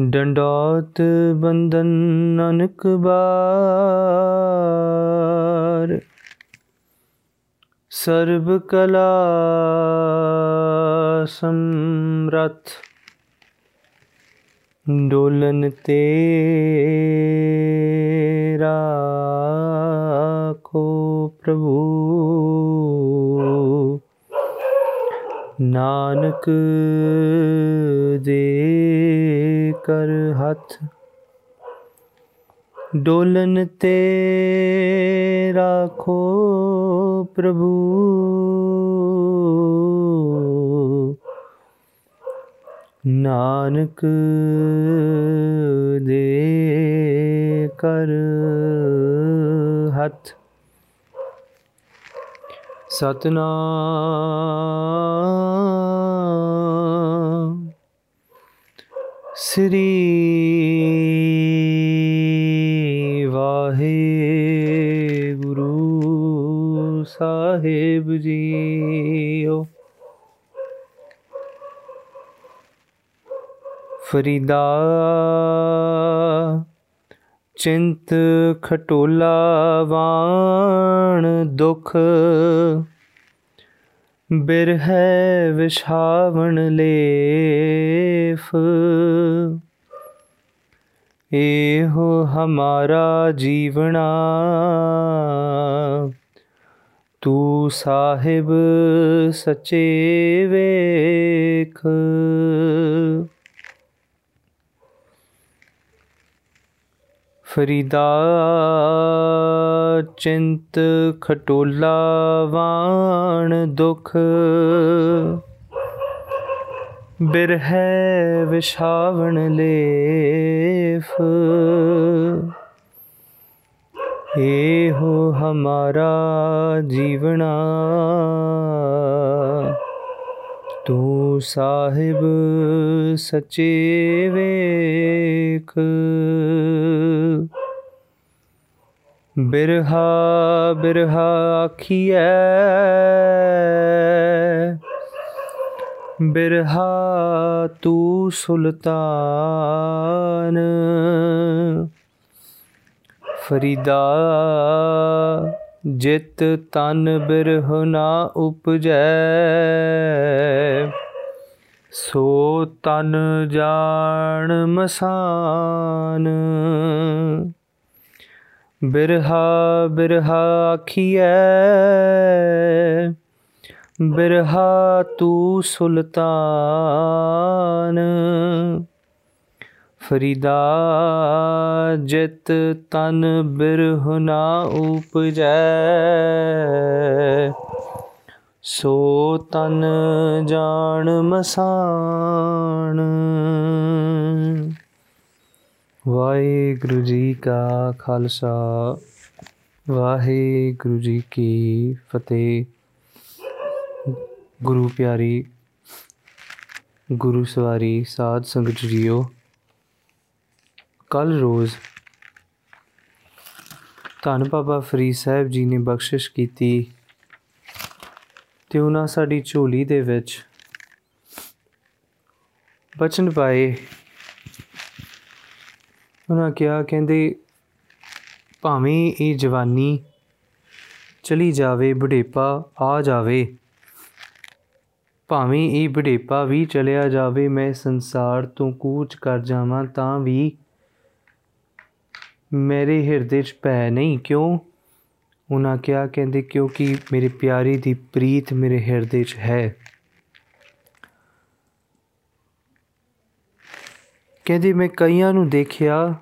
ਡੰਡੌਤ ਬੰਦਨ ਨਾਨਕ ਬਾਰ। ਸਰਬ ਕਲਾ ਸਮਰਥ ਡੋਲਨ ਤੇ ਰਾਖੋ ਪ੍ਰਭੂ। ਨਾਨਕ ਦੇ ਕਰ ਹੱਥ ਡੋਲਨ ਤੇ ਰਾਖੋ ਪ੍ਰਭੂ ਨਾਨਕ ਦੇ ਕਰ ਹੱਥ ਸਤਨਾਮ ਸ੍ਰੀ ਵਾਹਿਗੁਰੂ ਸਾਹਿਬ ਜੀਓ ਫਰੀਦਾ ਚਿੰਤ ਖਟੋਲਾ ਵਾਣ ਦੁਖ। ਬਿਰਹਿ ਵਿਛਾਵਣ ਲੇਫ। ਇਹੋ ਹਮਾਰਾ ਜੀਵਣਾ। ਤੂੰ ਸਾਹਿਬ ਸੱਚੇ ਵੇਖ। ਫਰੀਦਾ ਚਿੰਤ ਖਟੋਲਾ ਵਾਣ ਦੁਖ। ਬਿਰਹਿ ਵਿਛਾਵਣ ਲੇਫ। ਇਹੋ ਹਮਾਰਾ ਜੀਵਣਾ। ਤੂੰ ਸਾਹਿਬ ਸੱਚੇ ਵੇਖ। ਬਿਰਹਾ ਬਿਰਹਾ ਆਖੀਐ। ਬਿਰਹਾ ਤੂੰ ਸੁਲਤਾਨ। ਫਰੀਦਾ ਜਿਤ ਤਨ ਬਿਰਹ ਨਾ ਉਪਜੈ। ਸੋ ਤਨ ਜਾਣ ਮਸਾਨ। ਬਿਰਹਾ ਬਿਰਹਾ ਆਖੀਐ, ਬਿਰਹਾ ਤੂੰ ਸੁਲਤਾਨ। ਫਰੀਦਾ, ਜਿਤ ਤਨ ਬਿਰਹ ਨਾ ਉਪਜੈ। ਸੋ ਤਨ ਜਾਣ ਮਸਾਨ ਵਾਹਿਗੁਰੂ ਜੀ ਕਾ ਖਾਲਸਾ, ਵਾਹਿਗੁਰੂ ਜੀ ਕੀ ਫਤਿਹ। ਗੁਰੂ ਪਿਆਰੀ, ਗੁਰੂ ਸਵਾਰੀ ਸਾਧ ਸੰਗਤ ਜੀਓ ਕੱਲ ਰੋਜ਼। ਧੰਨ ਬਾਬਾ ਫਰੀਦ ਸਾਹਿਬ ਜੀ ਨੇ ਬਖਸ਼ਿਸ਼ ਕੀਤੀ ਤੇ ਉਹਨਾਂ ਸਾਡੀ ਝੋਲੀ ਦੇ ਵਿੱਚ ਬਚਨ ਪਾਏ। ਉਹਨਾਂ ਕਿਹਾ, ਕਹਿੰਦੇ, ਭਾਵੇਂ ਇਹ ਜਵਾਨੀ ਚਲੀ ਜਾਵੇ, ਬੁਢੇਪਾ ਆ ਜਾਵੇ, ਭਾਵੇਂ ਇਹ ਬੁਢੇਪਾ ਵੀ ਚਲਿਆ ਜਾਵੇ, ਮੈਂ ਸੰਸਾਰ ਤੋਂ ਕੂਚ ਕਰ ਜਾਵਾਂ ਤਾਂ ਵੀ ਮੇਰੇ ਹਿਰਦੇ 'ਚ ਭੈ ਨਹੀਂ ਕਿਉਂ? ਉਹਨਾਂ ਕਿਹਾ, ਕਹਿੰਦੇ, ਕਿਉਂਕਿ ਮੇਰੇ ਪਿਆਰੀ ਦੀ ਪ੍ਰੀਤ ਮੇਰੇ ਹਿਰਦੇ 'ਚ ਹੈ। ਕਹਿੰਦੇ, ਮੈਂ ਕਈਆਂ ਨੂੰ ਦੇਖਿਆ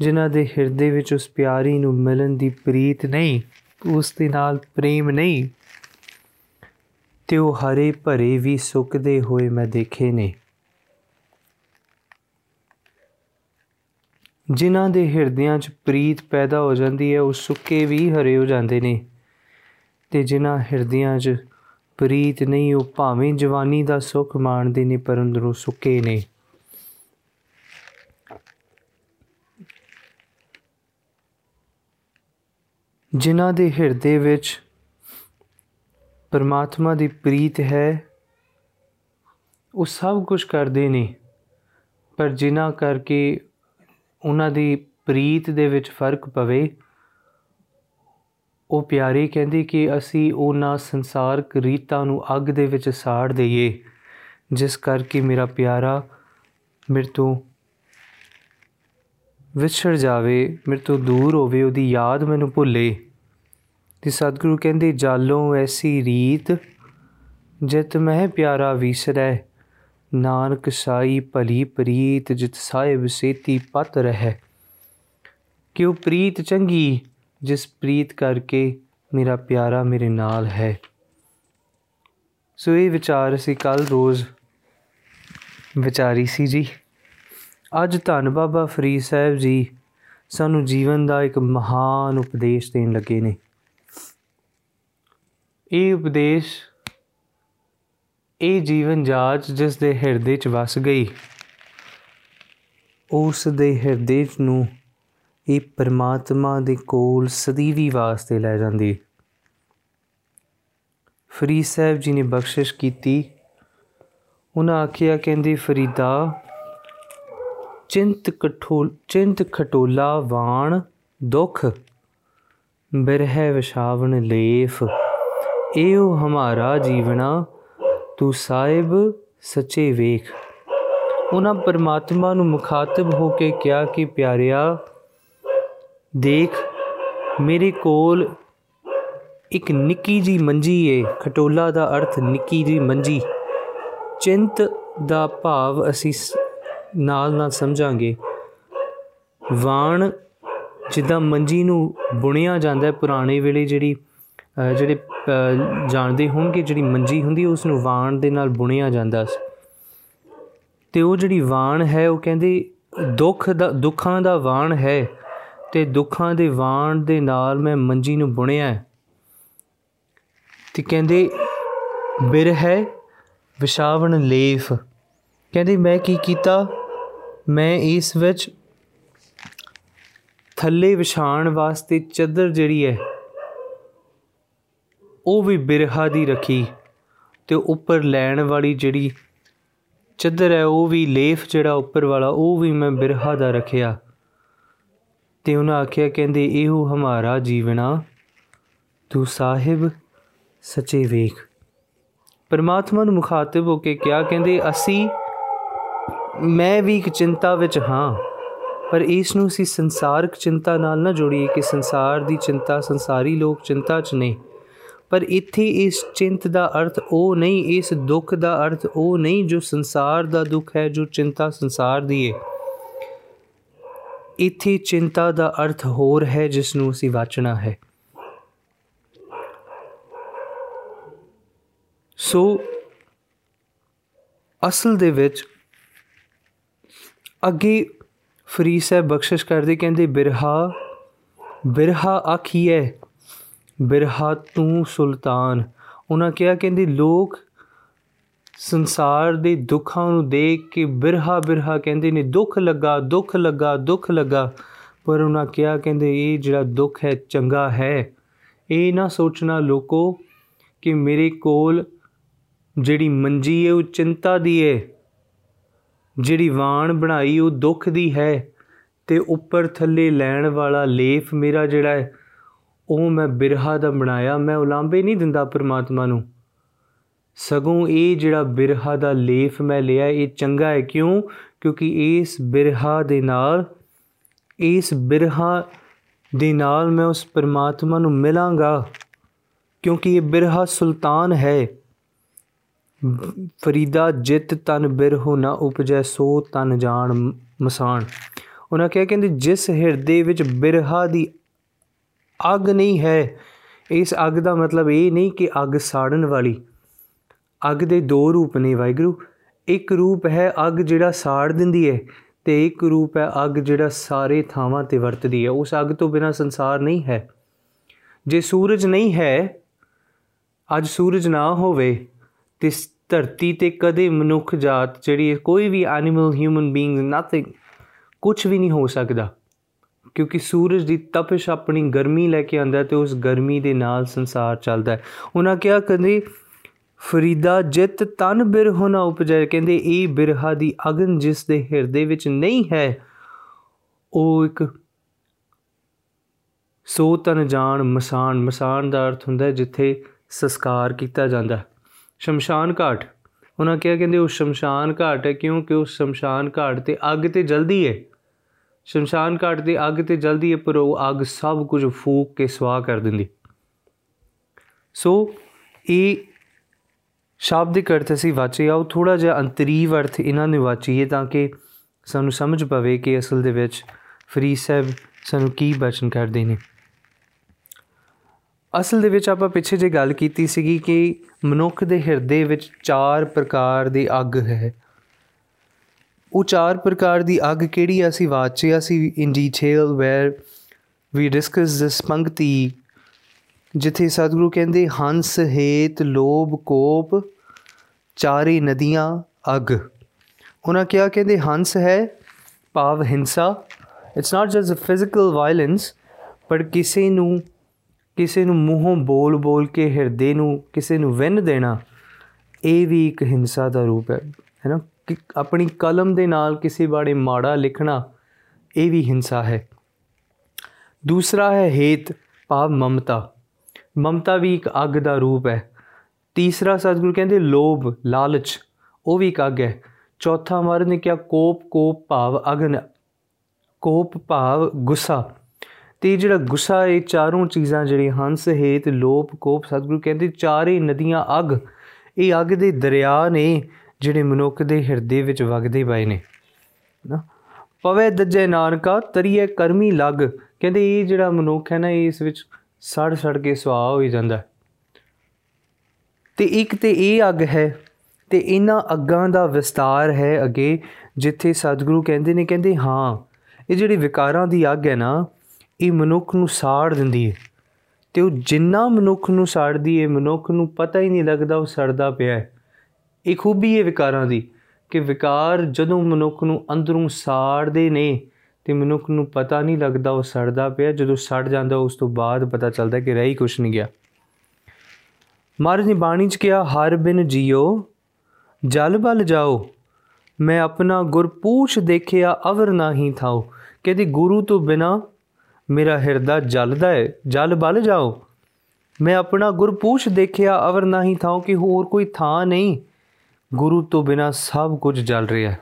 ਜਿਨ੍ਹਾਂ ਦੇ ਹਿਰਦੇ ਵਿੱਚ ਉਸ ਪਿਆਰੀ ਨੂੰ ਮਿਲਣ ਦੀ ਪ੍ਰੀਤ ਨਹੀਂ, ਉਸ ਦੇ ਨਾਲ ਪ੍ਰੇਮ ਨਹੀਂ, ਤੇ ਉਹ ਹਰੇ ਭਰੇ ਵੀ ਸੁੱਕਦੇ ਹੋਏ ਮੈਂ ਦੇਖੇ ਨੇ। ਜਿਨ੍ਹਾਂ ਦੇ ਹਿਰਦਿਆਂ 'ਚ ਪ੍ਰੀਤ ਪੈਦਾ ਹੋ ਜਾਂਦੀ ਹੈ, ਉਹ ਸੁੱਕੇ ਵੀ ਹਰੇ ਹੋ ਜਾਂਦੇ ਨੇ। ਤੇ ਜਿਨ੍ਹਾਂ ਹਿਰਦਿਆਂ 'ਚ ਪ੍ਰੀਤ ਨਹੀਂ, ਉਹ ਭਾਵੇਂ ਜਵਾਨੀ ਦਾ ਸੁੱਖ ਮਾਣਦੇ ਨੇ, ਪਰ ਅੰਦਰੋਂ ਸੁੱਕੇ ਨੇ। ਜਿਨ੍ਹਾਂ ਦੇ ਹਿਰਦੇ ਵਿੱਚ ਪਰਮਾਤਮਾ ਦੀ ਪ੍ਰੀਤ ਹੈ, ਉਹ ਸਭ ਕੁਝ ਕਰਦੇ ਨੇ। ਪਰ ਜਿਨ੍ਹਾਂ ਕਰਕੇ ਉਹਨਾਂ ਦੀ ਪ੍ਰੀਤ ਦੇ ਵਿੱਚ ਫ਼ਰਕ ਪਵੇ। ਉਹ ਪਿਆਰੀ ਕਹਿੰਦੀ ਕਿ ਅਸੀਂ ਉਹਨਾਂ ਸੰਸਾਰਕ ਰੀਤਾਂ ਨੂੰ ਅੱਗ ਦੇ ਵਿੱਚ ਸਾੜ ਦਈਏ, ਜਿਸ ਕਰਕੇ ਮੇਰਾ ਪਿਆਰਾ ਮੇਰੇ ਤੋਂ ਵਿਛੜ ਜਾਵੇ, ਮੇਰੇ ਤੋਂ ਦੂਰ ਹੋਵੇ, ਉਹਦੀ ਯਾਦ ਮੈਨੂੰ ਭੁੱਲੇ। ਤੇ ਸਤਿਗੁਰੂ ਕਹਿੰਦੇ, ਜਾਲੋਂ ਐਸੀ ਰੀਤ, ਜਿਤ ਮਹਿ ਪਿਆਰਾ ਵਿਸਰੈ ਨਾਨਕ ਸਾਈ ਭਲੀ ਪ੍ਰੀਤ ਜਿਤ ਸਾਹਿਬ ਸੇਤੀ ਪਤ ਰਹਿ। ਕਿ ਉਹ ਪ੍ਰੀਤ ਚੰਗੀ, ਜਿਸ ਪ੍ਰੀਤ ਕਰਕੇ ਮੇਰਾ ਪਿਆਰਾ ਮੇਰੇ ਨਾਲ ਹੈ। ਸੋ ਇਹ ਵਿਚਾਰ ਅਸੀਂ ਕੱਲ ਰੋਜ਼ ਵਿਚਾਰੀ ਸੀ ਜੀ। ਅੱਜ ਧੰਨ ਬਾਬਾ ਫਰੀਦ ਸਾਹਿਬ ਜੀ ਸਾਨੂੰ ਜੀਵਨ ਦਾ ਇੱਕ ਮਹਾਨ ਉਪਦੇਸ਼ ਦੇਣ ਲੱਗੇ ਨੇ। ਇਹ ਉਪਦੇਸ਼ ਇਹ ਜੀਵਨ ਜਾਚ ਜਿਸ ਦੇ ਹਿਰਦੇ 'ਚ ਵਸ ਗਈ, ਉਸ ਦੇ ਹਿਰਦੇ ਨੂੰ ਇਹ ਪਰਮਾਤਮਾ ਦੇ ਕੋਲ ਸਦੀਵੀ ਵਾਸਤੇ ਲੈ ਜਾਂਦੀ। ਫਰੀਦ ਸਾਹਿਬ ਜੀ ਨੇ ਬਖਸ਼ਿਸ਼ ਕੀਤੀ। ਉਹਨਾਂ ਆਖਿਆ, ਕਹਿੰਦੀ, ਫਰੀਦਾ, ਚਿੰਤ ਕਠੋਲ, ਚਿੰਤ ਖਟੋਲਾ ਵਾਣ ਦੁਖ, ਬਿਰਹਿ ਵਿਸ਼ਾਵਣ ਲੇਫ ਇਹੋ ਹਮਾਰਾ ਜੀਵਨਾ ਤੂੰ ਸਾਹਿਬ, ਸੱਚੇ ਵੇਖ। ਉਹਨਾਂ ਪਰਮਾਤਮਾ ਨੂੰ ਮੁਖਾਤਬ ਹੋ ਕੇ ਕਿਹਾ ਕਿ ਪਿਆਰਿਆ, ਦੇਖ, ਮੇਰੇ ਕੋਲ ਇੱਕ ਨਿੱਕੀ ਜੀ ਮੰਜੀ ਏ। ਖਟੋਲਾ ਦਾ ਅਰਥ ਨਿੱਕੀ ਜੀ ਮੰਜੀ। ਚਿੰਤ ਦਾ ਭਾਵ ਅਸੀਂ ਨਾਲ ਨਾਲ ਸਮਝਾਂਗੇ। ਵਾਣ ਜਿੱਦਾਂ ਮੰਜੀ ਨੂੰ ਬੁਣਿਆ ਜਾਂਦਾ ਹੈ ਪੁਰਾਣੇ ਵੇਲੇ ਜਿਹੜੀ ਜਿਹੜੇ ਜਾਣਦੇ ਹੋਣਗੇ ਜਿਹੜੀ ਮੰਜੀ ਹੁੰਦੀ ਉਸ ਨੂੰ ਵਾਣ ਦੇ ਨਾਲ ਬੁਣਿਆ ਜਾਂਦਾ ਸੀ। ਤੇ ਉਹ ਜਿਹੜੀ ਵਾਣ ਹੈ, ਉਹ ਕਹਿੰਦੇ ਦੁੱਖ ਦਾ, ਦੁੱਖਾਂ ਦਾ ਵਾਣ ਹੈ ਤੇ ਦੁੱਖਾਂ ਦੇ ਵਾਣ ਦੇ ਨਾਲ ਮੈਂ ਮੰਜੀ ਨੂੰ ਬੁਣਿਆ ਹੈ। ਤੇ ਕਹਿੰਦੇ, ਬਿਰਹਿ ਵਿਸ਼ਾਵਣ ਲੇਫ ਕਹਿੰਦੇ, ਮੈਂ ਕੀ ਕੀਤਾ? ਮੈਂ ਇਸ ਵਿੱਚ ਥੱਲੇ ਵਿਛਾਣ ਵਾਸਤੇ ਚੱਦਰ ਜਿਹੜੀ ਹੈ ਉਹ ਵੀ ਬਿਰਹਾ ਦੀ ਰੱਖੀ ਤੇ ਉੱਪਰ ਲੈਣ ਵਾਲੀ ਜਿਹੜੀ ਚੱਦਰ ਹੈ, ਉਹ ਵੀ ਲੇਫ ਜਿਹੜਾ ਉੱਪਰ ਵਾਲਾ, ਉਹ ਵੀ ਮੈਂ ਬਿਰਹਾ ਦਾ ਰੱਖਿਆ। ਤੇ ਉਹਨਾਂ ਆਖਿਆ, ਕਹਿੰਦੇ, ਇਹੋ ਹਮਾਰਾ ਜੀਵਨਾ ਤੂੰ ਸਾਹਿਬ ਸੱਚੇ ਵੇਖ। ਪਰਮਾਤਮਾ ਨੂੰ ਮੁਖਾਤਬ ਹੋ ਕੇ ਕਿਹਾ, ਕਹਿੰਦੇ, ਅਸੀਂ, ਮੈਂ ਵੀ ਇੱਕ ਚਿੰਤਾ ਵਿੱਚ ਹਾਂ, ਪਰ ਇਸ ਨੂੰ ਅਸੀਂ ਸੰਸਾਰਕ ਚਿੰਤਾ ਨਾਲ ਨਾ ਜੋੜੀਏ ਕਿ ਸੰਸਾਰ ਦੀ ਚਿੰਤਾ ਸੰਸਾਰੀ ਲੋਕ ਚਿੰਤਾ 'ਚ ਨੇ। ਪਰ ਇੱਥੇ ਇਸ ਚਿੰਤ ਦਾ ਅਰਥ ਉਹ ਨਹੀਂ, ਇਸ ਦੁੱਖ ਦਾ ਅਰਥ ਉਹ ਨਹੀਂ ਜੋ ਸੰਸਾਰ ਦਾ ਦੁੱਖ ਹੈ, ਜੋ ਚਿੰਤਾ ਸੰਸਾਰ ਦੀ ਹੈ ਇੱਥੇ ਚਿੰਤਾ ਦਾ ਅਰਥ ਹੋਰ ਹੈ ਜਿਸ ਨੂੰ ਅਸੀਂ ਵਾਚਣਾ ਹੈ। ਸੋ ਅਸਲ ਦੇ ਵਿੱਚ ਅੱਗੇ ਫਰੀ ਸਾਹਿਬ ਬਖਸ਼ਿਸ਼ ਕਰਦੇ, ਕਹਿੰਦੇ, ਬਿਰਹਾ ਬਿਰਹਾ ਆਖੀਏ ਬਿਰਹਾ ਤੂੰ ਸੁਲਤਾਨ। ਉਹਨਾਂ ਕਿਹਾ, ਕਹਿੰਦੇ, ਲੋਕ ਸੰਸਾਰ ਦੇ ਦੁੱਖਾਂ ਨੂੰ ਦੇਖ ਕੇ ਬਿਰਹਾ ਬਿਰਹਾ ਕਹਿੰਦੇ ਨੇ, ਦੁੱਖ ਲੱਗਾ ਦੁੱਖ ਲੱਗਾ ਦੁੱਖ ਲੱਗਾ। ਪਰ ਉਹਨਾਂ ਕਿਹਾ, ਕਹਿੰਦੇ, ਇਹ ਜਿਹੜਾ ਦੁੱਖ ਹੈ, ਚੰਗਾ ਹੈ। ਇਹ ਨਾ ਸੋਚਣਾ ਲੋਕੋ ਕਿ ਮੇਰੇ ਕੋਲ ਜਿਹੜੀ ਮੰਜੀ ਹੈ, ਉਹ ਚਿੰਤਾ ਦੀ ਹੈ। ਜਿਹੜੀ ਵਾਣ ਬਣਾਈ, ਉਹ ਦੁੱਖ ਦੀ ਹੈ। ਤੇ ਉੱਪਰ ਥੱਲੇ ਲੈਣ ਵਾਲਾ ਲੇਫ ਮੇਰਾ ਜਿਹੜਾ ਹੈ ਉਹ ਮੈਂ ਬਿਰਹਾ ਦਾ ਬਣਾਇਆ, ਮੈਂ ਉਲਾਂਬੇ ਨਹੀਂ ਦਿੰਦਾ ਪਰਮਾਤਮਾ ਨੂੰ। ਸਗੋਂ ਇਹ ਜਿਹੜਾ ਬਿਰਹਾ ਦਾ ਲੇਫ ਮੈਂ ਲਿਆ, ਇਹ ਚੰਗਾ ਹੈ। ਕਿਉਂ? ਕਿਉਂਕਿ ਇਸ ਬਿਰਹਾ ਦੇ ਨਾਲ, ਇਸ ਬਿਰਹਾ ਦੇ ਨਾਲ ਮੈਂ ਉਸ ਪਰਮਾਤਮਾ ਨੂੰ ਮਿਲਾਂਗਾ। ਕਿਉਂਕਿ ਇਹ ਬਿਰਹਾ ਸੁਲਤਾਨ ਹੈ। ਫਰੀਦਾ ਜਿਤ ਤਨ ਬਿਰਹੁ ਨਾ ਉਪਜੈ, ਸੋ ਤਨ ਜਾਣ ਮਸਾਨ ਉਹਨਾਂ ਕਿਹਾ, ਕਹਿੰਦੇ, ਜਿਸ ਹਿਰਦੇ ਵਿੱਚ ਬਿਰਹਾ ਦੀ ਅੱਗ ਨਹੀਂ ਹੈ। ਇਸ ਅੱਗ ਦਾ ਮਤਲਬ ਇਹ ਨਹੀਂ ਕਿ ਅੱਗ ਸਾੜਨ ਵਾਲੀ। ਅੱਗ ਦੇ ਦੋ ਰੂਪ ਨੇ ਵਾਹਿਗੁਰੂ। ਇੱਕ ਰੂਪ ਹੈ ਅੱਗ ਜਿਹੜਾ ਸਾੜ ਦਿੰਦੀ ਹੈ ਤੇ ਇੱਕ ਰੂਪ ਹੈ ਅੱਗ ਜਿਹੜਾ ਸਾਰੇ ਥਾਵਾਂ ਤੇ ਵਰਤਦੀ ਹੈ। ਉਸ ਅੱਗ ਤੋਂ ਬਿਨਾ ਸੰਸਾਰ ਨਹੀਂ ਹੈ। ਜੇ ਸੂਰਜ ਨਹੀਂ ਹੈ, ਅੱਜ ਸੂਰਜ ਨਾ ਹੋਵੇ, ਤੇ ਧਰਤੀ ਤੇ ਕਦੇ ਮਨੁੱਖ ਜਾਤ ਜਿਹੜੀ ਕੋਈ ਵੀ ਐਨੀਮਲ ਹਿਊਮਨ ਬੀਇੰਗ ਨਥਿੰਗ ਕੁਝ ਵੀ ਨਹੀਂ ਹੋ ਸਕਦਾ। ਕਿਉਂਕਿ ਸੂਰਜ ਦੀ ਤਪਸ਼ ਆਪਣੀ ਗਰਮੀ ਲੈ ਕੇ ਆਂਦਾ ਤੇ ਉਸ ਗਰਮੀ ਦੇ ਨਾਲ ਸੰਸਾਰ ਚੱਲਦਾ ਹੈ। ਉਹਨਾਂ ਕਿਹਾ ਕਦੇ ਫਰੀਦਾ ਜਿਤ ਤਨ ਬਿਰਹੁ ਨਾ ਉਪਜੈ। ਕਹਿੰਦੇ, ਇਹ ਬਿਰਹਾ ਦੀ ਅਗਨ ਜਿਸ ਦੇ ਹਿਰਦੇ ਵਿੱਚ ਨਹੀਂ ਹੈ, ਉਹ ਇੱਕ ਸੋ ਤਨ ਜਾਣ ਮਸਾਨ। ਮਸਾਨ ਦਾ ਅਰਥ ਹੁੰਦਾ ਜਿੱਥੇ ਸੰਸਕਾਰ ਕੀਤਾ ਜਾਂਦਾ ਸ਼ਮਸ਼ਾਨ ਘਾਟ। ਉਹਨਾਂ ਕਿਹਾ, ਕਹਿੰਦੇ, ਉਹ ਸ਼ਮਸ਼ਾਨ ਘਾਟ ਹੈ ਕਿਉਂਕਿ ਉਸ ਸ਼ਮਸ਼ਾਨ ਘਾਟ ਤੇ ਅੱਗ ਤੇ ਜਲਦੀ ਹੈ ਸ਼ਮਸ਼ਾਨ ਘਾਟ ਦੀ ਅੱਗ ਤੇ ਜਲਦੀ ਹੈ ਪਰ ਉਹ ਅੱਗ ਸਭ ਕੁਝ ਫੂਕ ਕੇ ਸਵਾਹ ਕਰ ਦਿੰਦੀ। ਸੋ ਇਹ ਸ਼ਾਬਦਿਕ ਅਰਥ ਅਸੀਂ ਵਾਚੇ, ਆਓ ਥੋੜਾ ਜਿਹਾ ਅੰਤਰੀਵ ਅਰਥ ਇਹਨਾਂ ਨੇ ਵਾਚੀਏ ਤਾਂ ਕਿ ਸਾਨੂੰ ਸਮਝ ਪਵੇ ਕਿ ਅਸਲ ਦੇ ਵਿੱਚ ਫਰੀਦ ਸਾਹਿਬ ਸਾਨੂੰ ਕੀ ਬਚਨ ਕਰਦੇ ਨੇ। ਅਸਲ ਦੇ ਵਿੱਚ ਆਪਾਂ ਪਿੱਛੇ ਜੇ ਗੱਲ ਕੀਤੀ ਸੀਗੀ ਕਿ ਮਨੁੱਖ ਦੇ ਹਿਰਦੇ ਵਿੱਚ ਚਾਰ ਪ੍ਰਕਾਰ ਦੀ ਅੱਗ ਹੈ। ਉਹ ਚਾਰ ਪ੍ਰਕਾਰ ਦੀ ਅੱਗ ਕਿਹੜੀ ਅਸੀਂ ਵਾਚਿਆ ਸੀ। In detail where we discuss this ਪੰਕਤੀ, ਜਿੱਥੇ ਸਤਿਗੁਰੂ ਕਹਿੰਦੇ, ਹੰਸ ਹੇਤ ਲੋਭ ਕੋਪ ਚਾਰੇ ਨਦੀਆਂ ਅਗ। ਉਹਨਾਂ ਕਿਹਾ, ਕਹਿੰਦੇ, ਹੰਸ ਹੈ ਭਾਵ ਹਿੰਸਾ। It's not just a physical violence ਪਰ ਕਿਸੇ ਨੂੰ ਕਿਸੇ ਨੂੰ ਮੂੰਹੋਂ ਬੋਲ ਬੋਲ ਕੇ ਹਿਰਦੇ ਨੂੰ, ਕਿਸੇ ਨੂੰ ਵਿੰਨ ਦੇਣਾ, ਇਹ ਵੀ ਇੱਕ ਹਿੰਸਾ ਦਾ ਰੂਪ ਹੈ। ਹੈ ਨਾ? ਕਿ ਆਪਣੀ ਕਲਮ ਦੇ ਨਾਲ ਕਿਸੇ ਬਾਰੇ ਮਾੜਾ ਲਿਖਣਾ, ਇਹ ਵੀ ਹਿੰਸਾ ਹੈ। ਦੂਸਰਾ ਹੈ ਹੇਤ, ਭਾਵ ਮਮਤਾ। ਮਮਤਾ ਵੀ ਇੱਕ ਅੱਗ ਦਾ ਰੂਪ ਹੈ। ਤੀਸਰਾ ਸਤਿਗੁਰੂ ਕਹਿੰਦੇ, ਲੋਭ, ਲਾਲਚ, ਉਹ ਵੀ ਇੱਕ ਅੱਗ ਹੈ। ਚੌਥਾ ਮਹਾਰਾਜ ਨੇ ਕਿਹਾ, ਕੋਪ ਕੋਪ, ਭਾਵ ਅਗਨ, ਕੋਪ, ਭਾਵ ਗੁੱਸਾ। ਤੇ ਜਿਹੜਾ ਗੁੱਸਾ, ਇਹ ਚਾਰੋਂ ਚੀਜ਼ਾਂ ਜਿਹੜੀਆਂ ਹੰਸ ਹੇਤ, ਲੋਭ, ਕੋਪ, ਸਤਿਗੁਰੂ ਕਹਿੰਦੇ, ਚਾਰੇ ਨਦੀਆਂ ਅੱਗ, ਇਹ ਅੱਗ ਦੇ ਦਰਿਆ ਨੇ ਜਿਹੜੇ ਮਨੁੱਖ ਦੇ ਹਿਰਦੇ ਵਿੱਚ ਵਗਦੇ ਪਏ ਨੇ, ਨਾ। ਪਵੇ ਦੱਜੇ ਨਾਨਕਾ, ਤਰੀਏ ਕਰਮੀ ਲੱਗ। ਕਹਿੰਦੇ ਇਹ ਜਿਹੜਾ ਮਨੁੱਖ ਹੈ ਨਾ ਇਸ ਵਿੱਚ ਸੜ ਸੜ ਕੇ ਸੁਆਹ ਹੋ ਜਾਂਦਾ ਤੇ ਇੱਕ ਤੇ ਇਹ ਅੱਗ ਹੈ ਤੇ ਇਹਨਾਂ ਅੱਗਾਂ ਦਾ ਵਿਸਤਾਰ ਹੈ ਅੱਗੇ, ਜਿੱਥੇ ਸਤਿਗੁਰੂ ਕਹਿੰਦੇ ਨੇ, ਕਹਿੰਦੇ ਹਾਂ, ਇਹ ਜਿਹੜੀ ਵਿਕਾਰਾਂ ਦੀ ਅੱਗ ਹੈ ਨਾ, ਇਹ ਮਨੁੱਖ ਨੂੰ ਸਾੜ ਦਿੰਦੀ ਹੈ। ਤੇ ਉਹ ਜਿੰਨਾ ਮਨੁੱਖ ਨੂੰ ਸਾੜਦੀ ਹੈ, ਮਨੁੱਖ ਨੂੰ ਪਤਾ ਹੀ ਨਹੀਂ ਲੱਗਦਾ ਉਹ ਸੜਦਾ ਪਿਆ ਹੈ। ਇਹ ਖੂਬੀ ਹੈ ਵਿਕਾਰਾਂ ਦੀ ਕਿ ਵਿਕਾਰ ਜਦੋਂ ਮਨੁੱਖ ਨੂੰ ਅੰਦਰੋਂ ਸਾੜਦੇ ਨੇ ਤੇ ਮਨੁੱਖ ਨੂੰ ਪਤਾ ਨਹੀਂ ਲੱਗਦਾ ਉਹ ਸੜਦਾ ਪਿਆ, ਜਦੋਂ ਸੜ ਜਾਂਦਾ ਉਸ ਤੋਂ ਬਾਅਦ ਪਤਾ ਚੱਲਦਾ ਕਿ ਰਹੀ ਕੁਛ ਨਹੀਂ ਗਿਆ। ਮਹਾਰਾਜ ਨੇ ਬਾਣੀ 'ਚ ਕਿਹਾ, ਹਰ ਬਿਨ ਜੀਓ, ਜਲ ਬਲ ਜਾਓ, ਮੈਂ ਆਪਣਾ ਗੁਰ ਪੂਛ ਦੇਖਿਆ, ਅਵਰ ਨਹੀਂ ਥਾਓ। ਕਹਿੰਦੀ, ਗੁਰੂ ਤੋਂ ਬਿਨਾ ਮੇਰਾ ਹਿਰਦਾ ਜਲਦਾ ਹੈ, ਜਲ ਬਲ ਜਾਓ। ਮੈਂ ਆਪਣਾ ਗੁਰ ਪੂਛ ਦੇਖਿਆ, ਅਵਰ ਨਹੀਂ ਥਾਓ, ਕਿ ਹੋਰ ਕੋਈ ਥਾਂ ਨਹੀਂ। ਗੁਰੂ ਤੋਂ ਬਿਨਾ ਸਭ ਕੁਝ ਜਲ ਰਿਹਾ ਹੈ।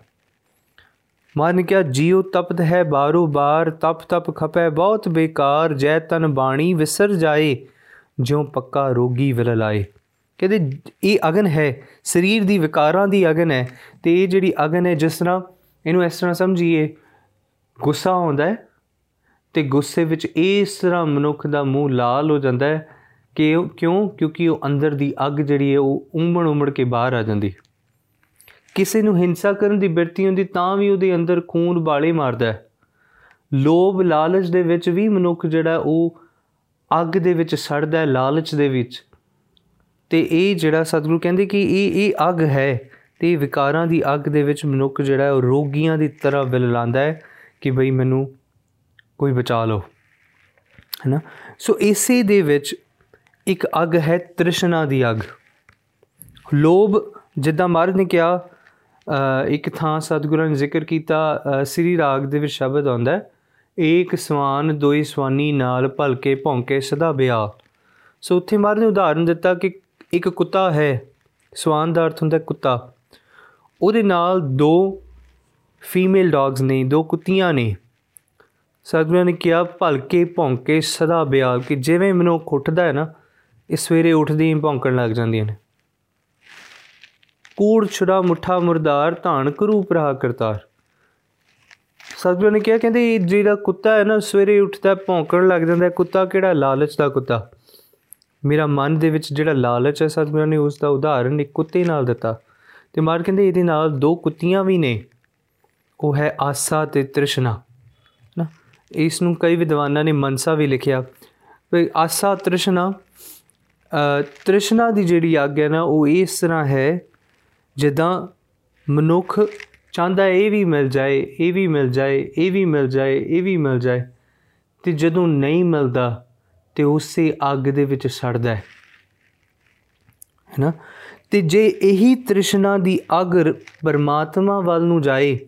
ਮਨ ਕਿਆ ਜੀਉ ਤਪਤ ਹੈ ਬਾਰੋ ਬਾਰ, ਤਪ ਤਪ ਖਪੈ ਬਹੁਤ ਬੇਕਾਰ, ਜੈ ਤਨ ਬਾਣੀ ਵਿਸਰ ਜਾਏ, ਜਿਉ ਪੱਕਾ ਰੋਗੀ ਵਿਲ ਲਾਏ ਕਹਿੰਦੇ, ਇਹ ਅਗਨ ਹੈ, ਸਰੀਰ ਦੀ ਵਿਕਾਰਾਂ ਦੀ ਅਗਨ ਹੈ ਤੇ ਇਹ ਜਿਹੜੀ ਅਗਨ ਹੈ, ਜਿਸ ਤਰ੍ਹਾਂ ਇਹਨੂੰ ਇਸ ਤਰ੍ਹਾਂ ਸਮਝੀਏ, ਗੁੱਸਾ ਆਉਂਦਾ ਹੈ ਤੇ ਗੁੱਸੇ ਵਿੱਚ ਇਸ ਤਰ੍ਹਾਂ ਮਨੁੱਖ ਦਾ ਮੂੰਹ ਲਾਲ ਹੋ ਜਾਂਦਾ ਹੈ ਕਿ ਕਿਉਂ? ਕਿਉਂਕਿ ਉਹ ਅੰਦਰ ਦੀ ਅੱਗ ਜਿਹੜੀ ਹੈ, ਉਹ ਉਮੜ ਉਮੜ ਕੇ ਬਾਹਰ ਆ ਜਾਂਦੀ ਕਿਸੇ ਨੂੰ ਹਿੰਸਾ ਕਰਨ ਦੀ ਬਿਰਤੀ ਹੁੰਦੀ ਤਾਂ ਵੀ ਉਹਦੇ ਅੰਦਰ ਖੂਨ ਬਾਲੇ ਮਾਰਦਾ ਹੈ। ਲੋਭ ਲਾਲਚ ਦੇ ਵਿੱਚ ਵੀ ਮਨੁੱਖ ਜਿਹੜਾ ਉਹ ਅੱਗ ਦੇ ਵਿੱਚ ਸੜਦਾ ਹੈ, ਲਾਲਚ ਦੇ ਵਿੱਚ। ਤੇ ਇਹ ਜਿਹੜਾ ਸਤਿਗੁਰੂ ਕਹਿੰਦੇ ਕਿ ਇਹ ਇਹ ਅੱਗ ਹੈ ਤੇ ਵਿਕਾਰਾਂ ਦੀ ਅੱਗ ਦੇ ਵਿੱਚ ਮਨੁੱਖ ਜਿਹੜਾ ਉਹ ਰੋਗੀਆਂ ਦੀ ਤਰ੍ਹਾਂ ਵਿਲ ਲਾਂਦਾ ਹੈ ਕਿ ਬਈ ਮੈਨੂੰ ਕੋਈ ਬਚਾ ਲਓ। ਹੈਨਾ? ਸੋ ਇਸੇ ਦੇ ਵਿੱਚ ਇੱਕ ਅੱਗ ਹੈ, ਤ੍ਰਿਸ਼ਨਾ ਦੀ ਅੱਗ। ਲੋਭ ਜਿੱਦਾਂ ਮਹਾਰਾਜ ਨੇ ਕਿਹਾ ਇੱਕ ਥਾਂ ਸਤਿਗੁਰਾਂ ਨੇ ਜ਼ਿਕਰ ਕੀਤਾ ਸ੍ਰੀ ਰਾਗ ਦੇ ਵਿੱਚ ਸ਼ਬਦ ਆਉਂਦਾ ਹੈ, ਏਕ ਸਵਾਨ ਦੋਈ ਸਵਾਨੀ ਨਾਲ ਭਲਕੇ ਭੌਂਕੇ ਸਦਾ ਬਿਆ। ਸੋ ਉੱਥੇ ਮਹਾਰਾਜ ਨੇ ਉਦਾਹਰਨ ਦਿੱਤਾ ਕਿ ਇੱਕ ਕੁੱਤਾ ਹੈ, ਸਵਾਨ ਦਾ ਅਰਥ ਹੁੰਦਾ ਕੁੱਤਾ। ਉਹਦੇ ਨਾਲ ਦੋ ਫੀਮੇਲ ਡੌਗਸ ਨੇ, ਦੋ ਕੁੱਤੀਆਂ ਨੇ। ਸਤਿਗੁਰਾਂ ਨੇ ਕਿਹਾ, ਭਲਕੇ ਭੌਂਕੇ ਸਦਾ ਬਿਆ। ਕਿ ਜਿਵੇਂ ਮਨੁ ਉੱਠਦਾ ਹੈ ਨਾ, ਇਹ ਸਵੇਰੇ ਉੱਠਦੀ ਹੀ ਭੌਂਕਣ ਲੱਗ ਜਾਂਦੀਆਂ ਨੇ। ਕੂੜ ਛੁੜਾ ਮੁੱਠਾ ਮੁਰਦਾਰ ਧਾਨ ਕਰੂ ਪ੍ਰਹਾ ਕਰਤਾਰ। ਸਤਿਗੁਰੂ ਨੇ ਕਿਹਾ, ਕਹਿੰਦੇ ਜਿਹੜਾ ਕੁੱਤਾ ਹੈ ਨਾ, ਸਵੇਰੇ ਉੱਠਦਾ, ਭੌਂਕਣ ਲੱਗ ਜਾਂਦਾ ਕੁੱਤਾ ਕਿਹੜਾ? ਲਾਲਚ ਦਾ ਕੁੱਤਾ। ਮੇਰਾ ਮਨ ਦੇ ਵਿੱਚ ਜਿਹੜਾ ਲਾਲਚ ਹੈ ਸਤਿਗੁਰੂ ਨੇ, ਉਸ ਦਾ ਉਦਾਹਰਨ ਇੱਕ ਕੁੱਤੇ ਨਾਲ ਦਿੱਤਾ। ਤੇ ਮਾਰ ਕਹਿੰਦੇ, ਇਹਦੇ ਨਾਲ ਦੋ ਕੁੱਤੀਆਂ ਵੀ ਨੇ। ਉਹ ਹੈ ਆਸਾ ਤੇ ਤ੍ਰਿਸ਼ਨਾ। ਨਾ, ਇਸ ਨੂੰ ਕਈ ਵਿਦਵਾਨਾਂ ਨੇ ਮਨਸਾ ਵੀ ਲਿਖਿਆ। ਵੀ ਆਸਾ, ਤ੍ਰਿਸ਼ਨਾ ਤ੍ਰਿਸ਼ਨਾ ਦੀ ਜਿਹੜੀ ਆਗਿਆ ਨਾ, ਉਹ ਇਸ ਤਰ੍ਹਾਂ ਹੈ ਜਿੱਦਾਂ ਮਨੁੱਖ ਚਾਹੁੰਦਾ ਇਹ ਵੀ ਮਿਲ ਜਾਏ, ਇਹ ਵੀ ਮਿਲ ਜਾਏ, ਇਹ ਵੀ ਮਿਲ ਜਾਏ, ਇਹ ਵੀ ਮਿਲ ਜਾਏ, ਤੇ ਜਦੋਂ ਨਹੀਂ ਮਿਲਦਾ, ਤੇ ਉਸੇ ਅੱਗ ਦੇ ਵਿੱਚ ਸੜਦਾ ਹੈ। ਹੈਨਾ? ਤੇ ਜੇ ਇਹੀ ਤ੍ਰਿਸ਼ਨਾ ਦੀ ਅਗ ਪਰਮਾਤਮਾ ਵੱਲ ਨੂੰ ਜਾਏ,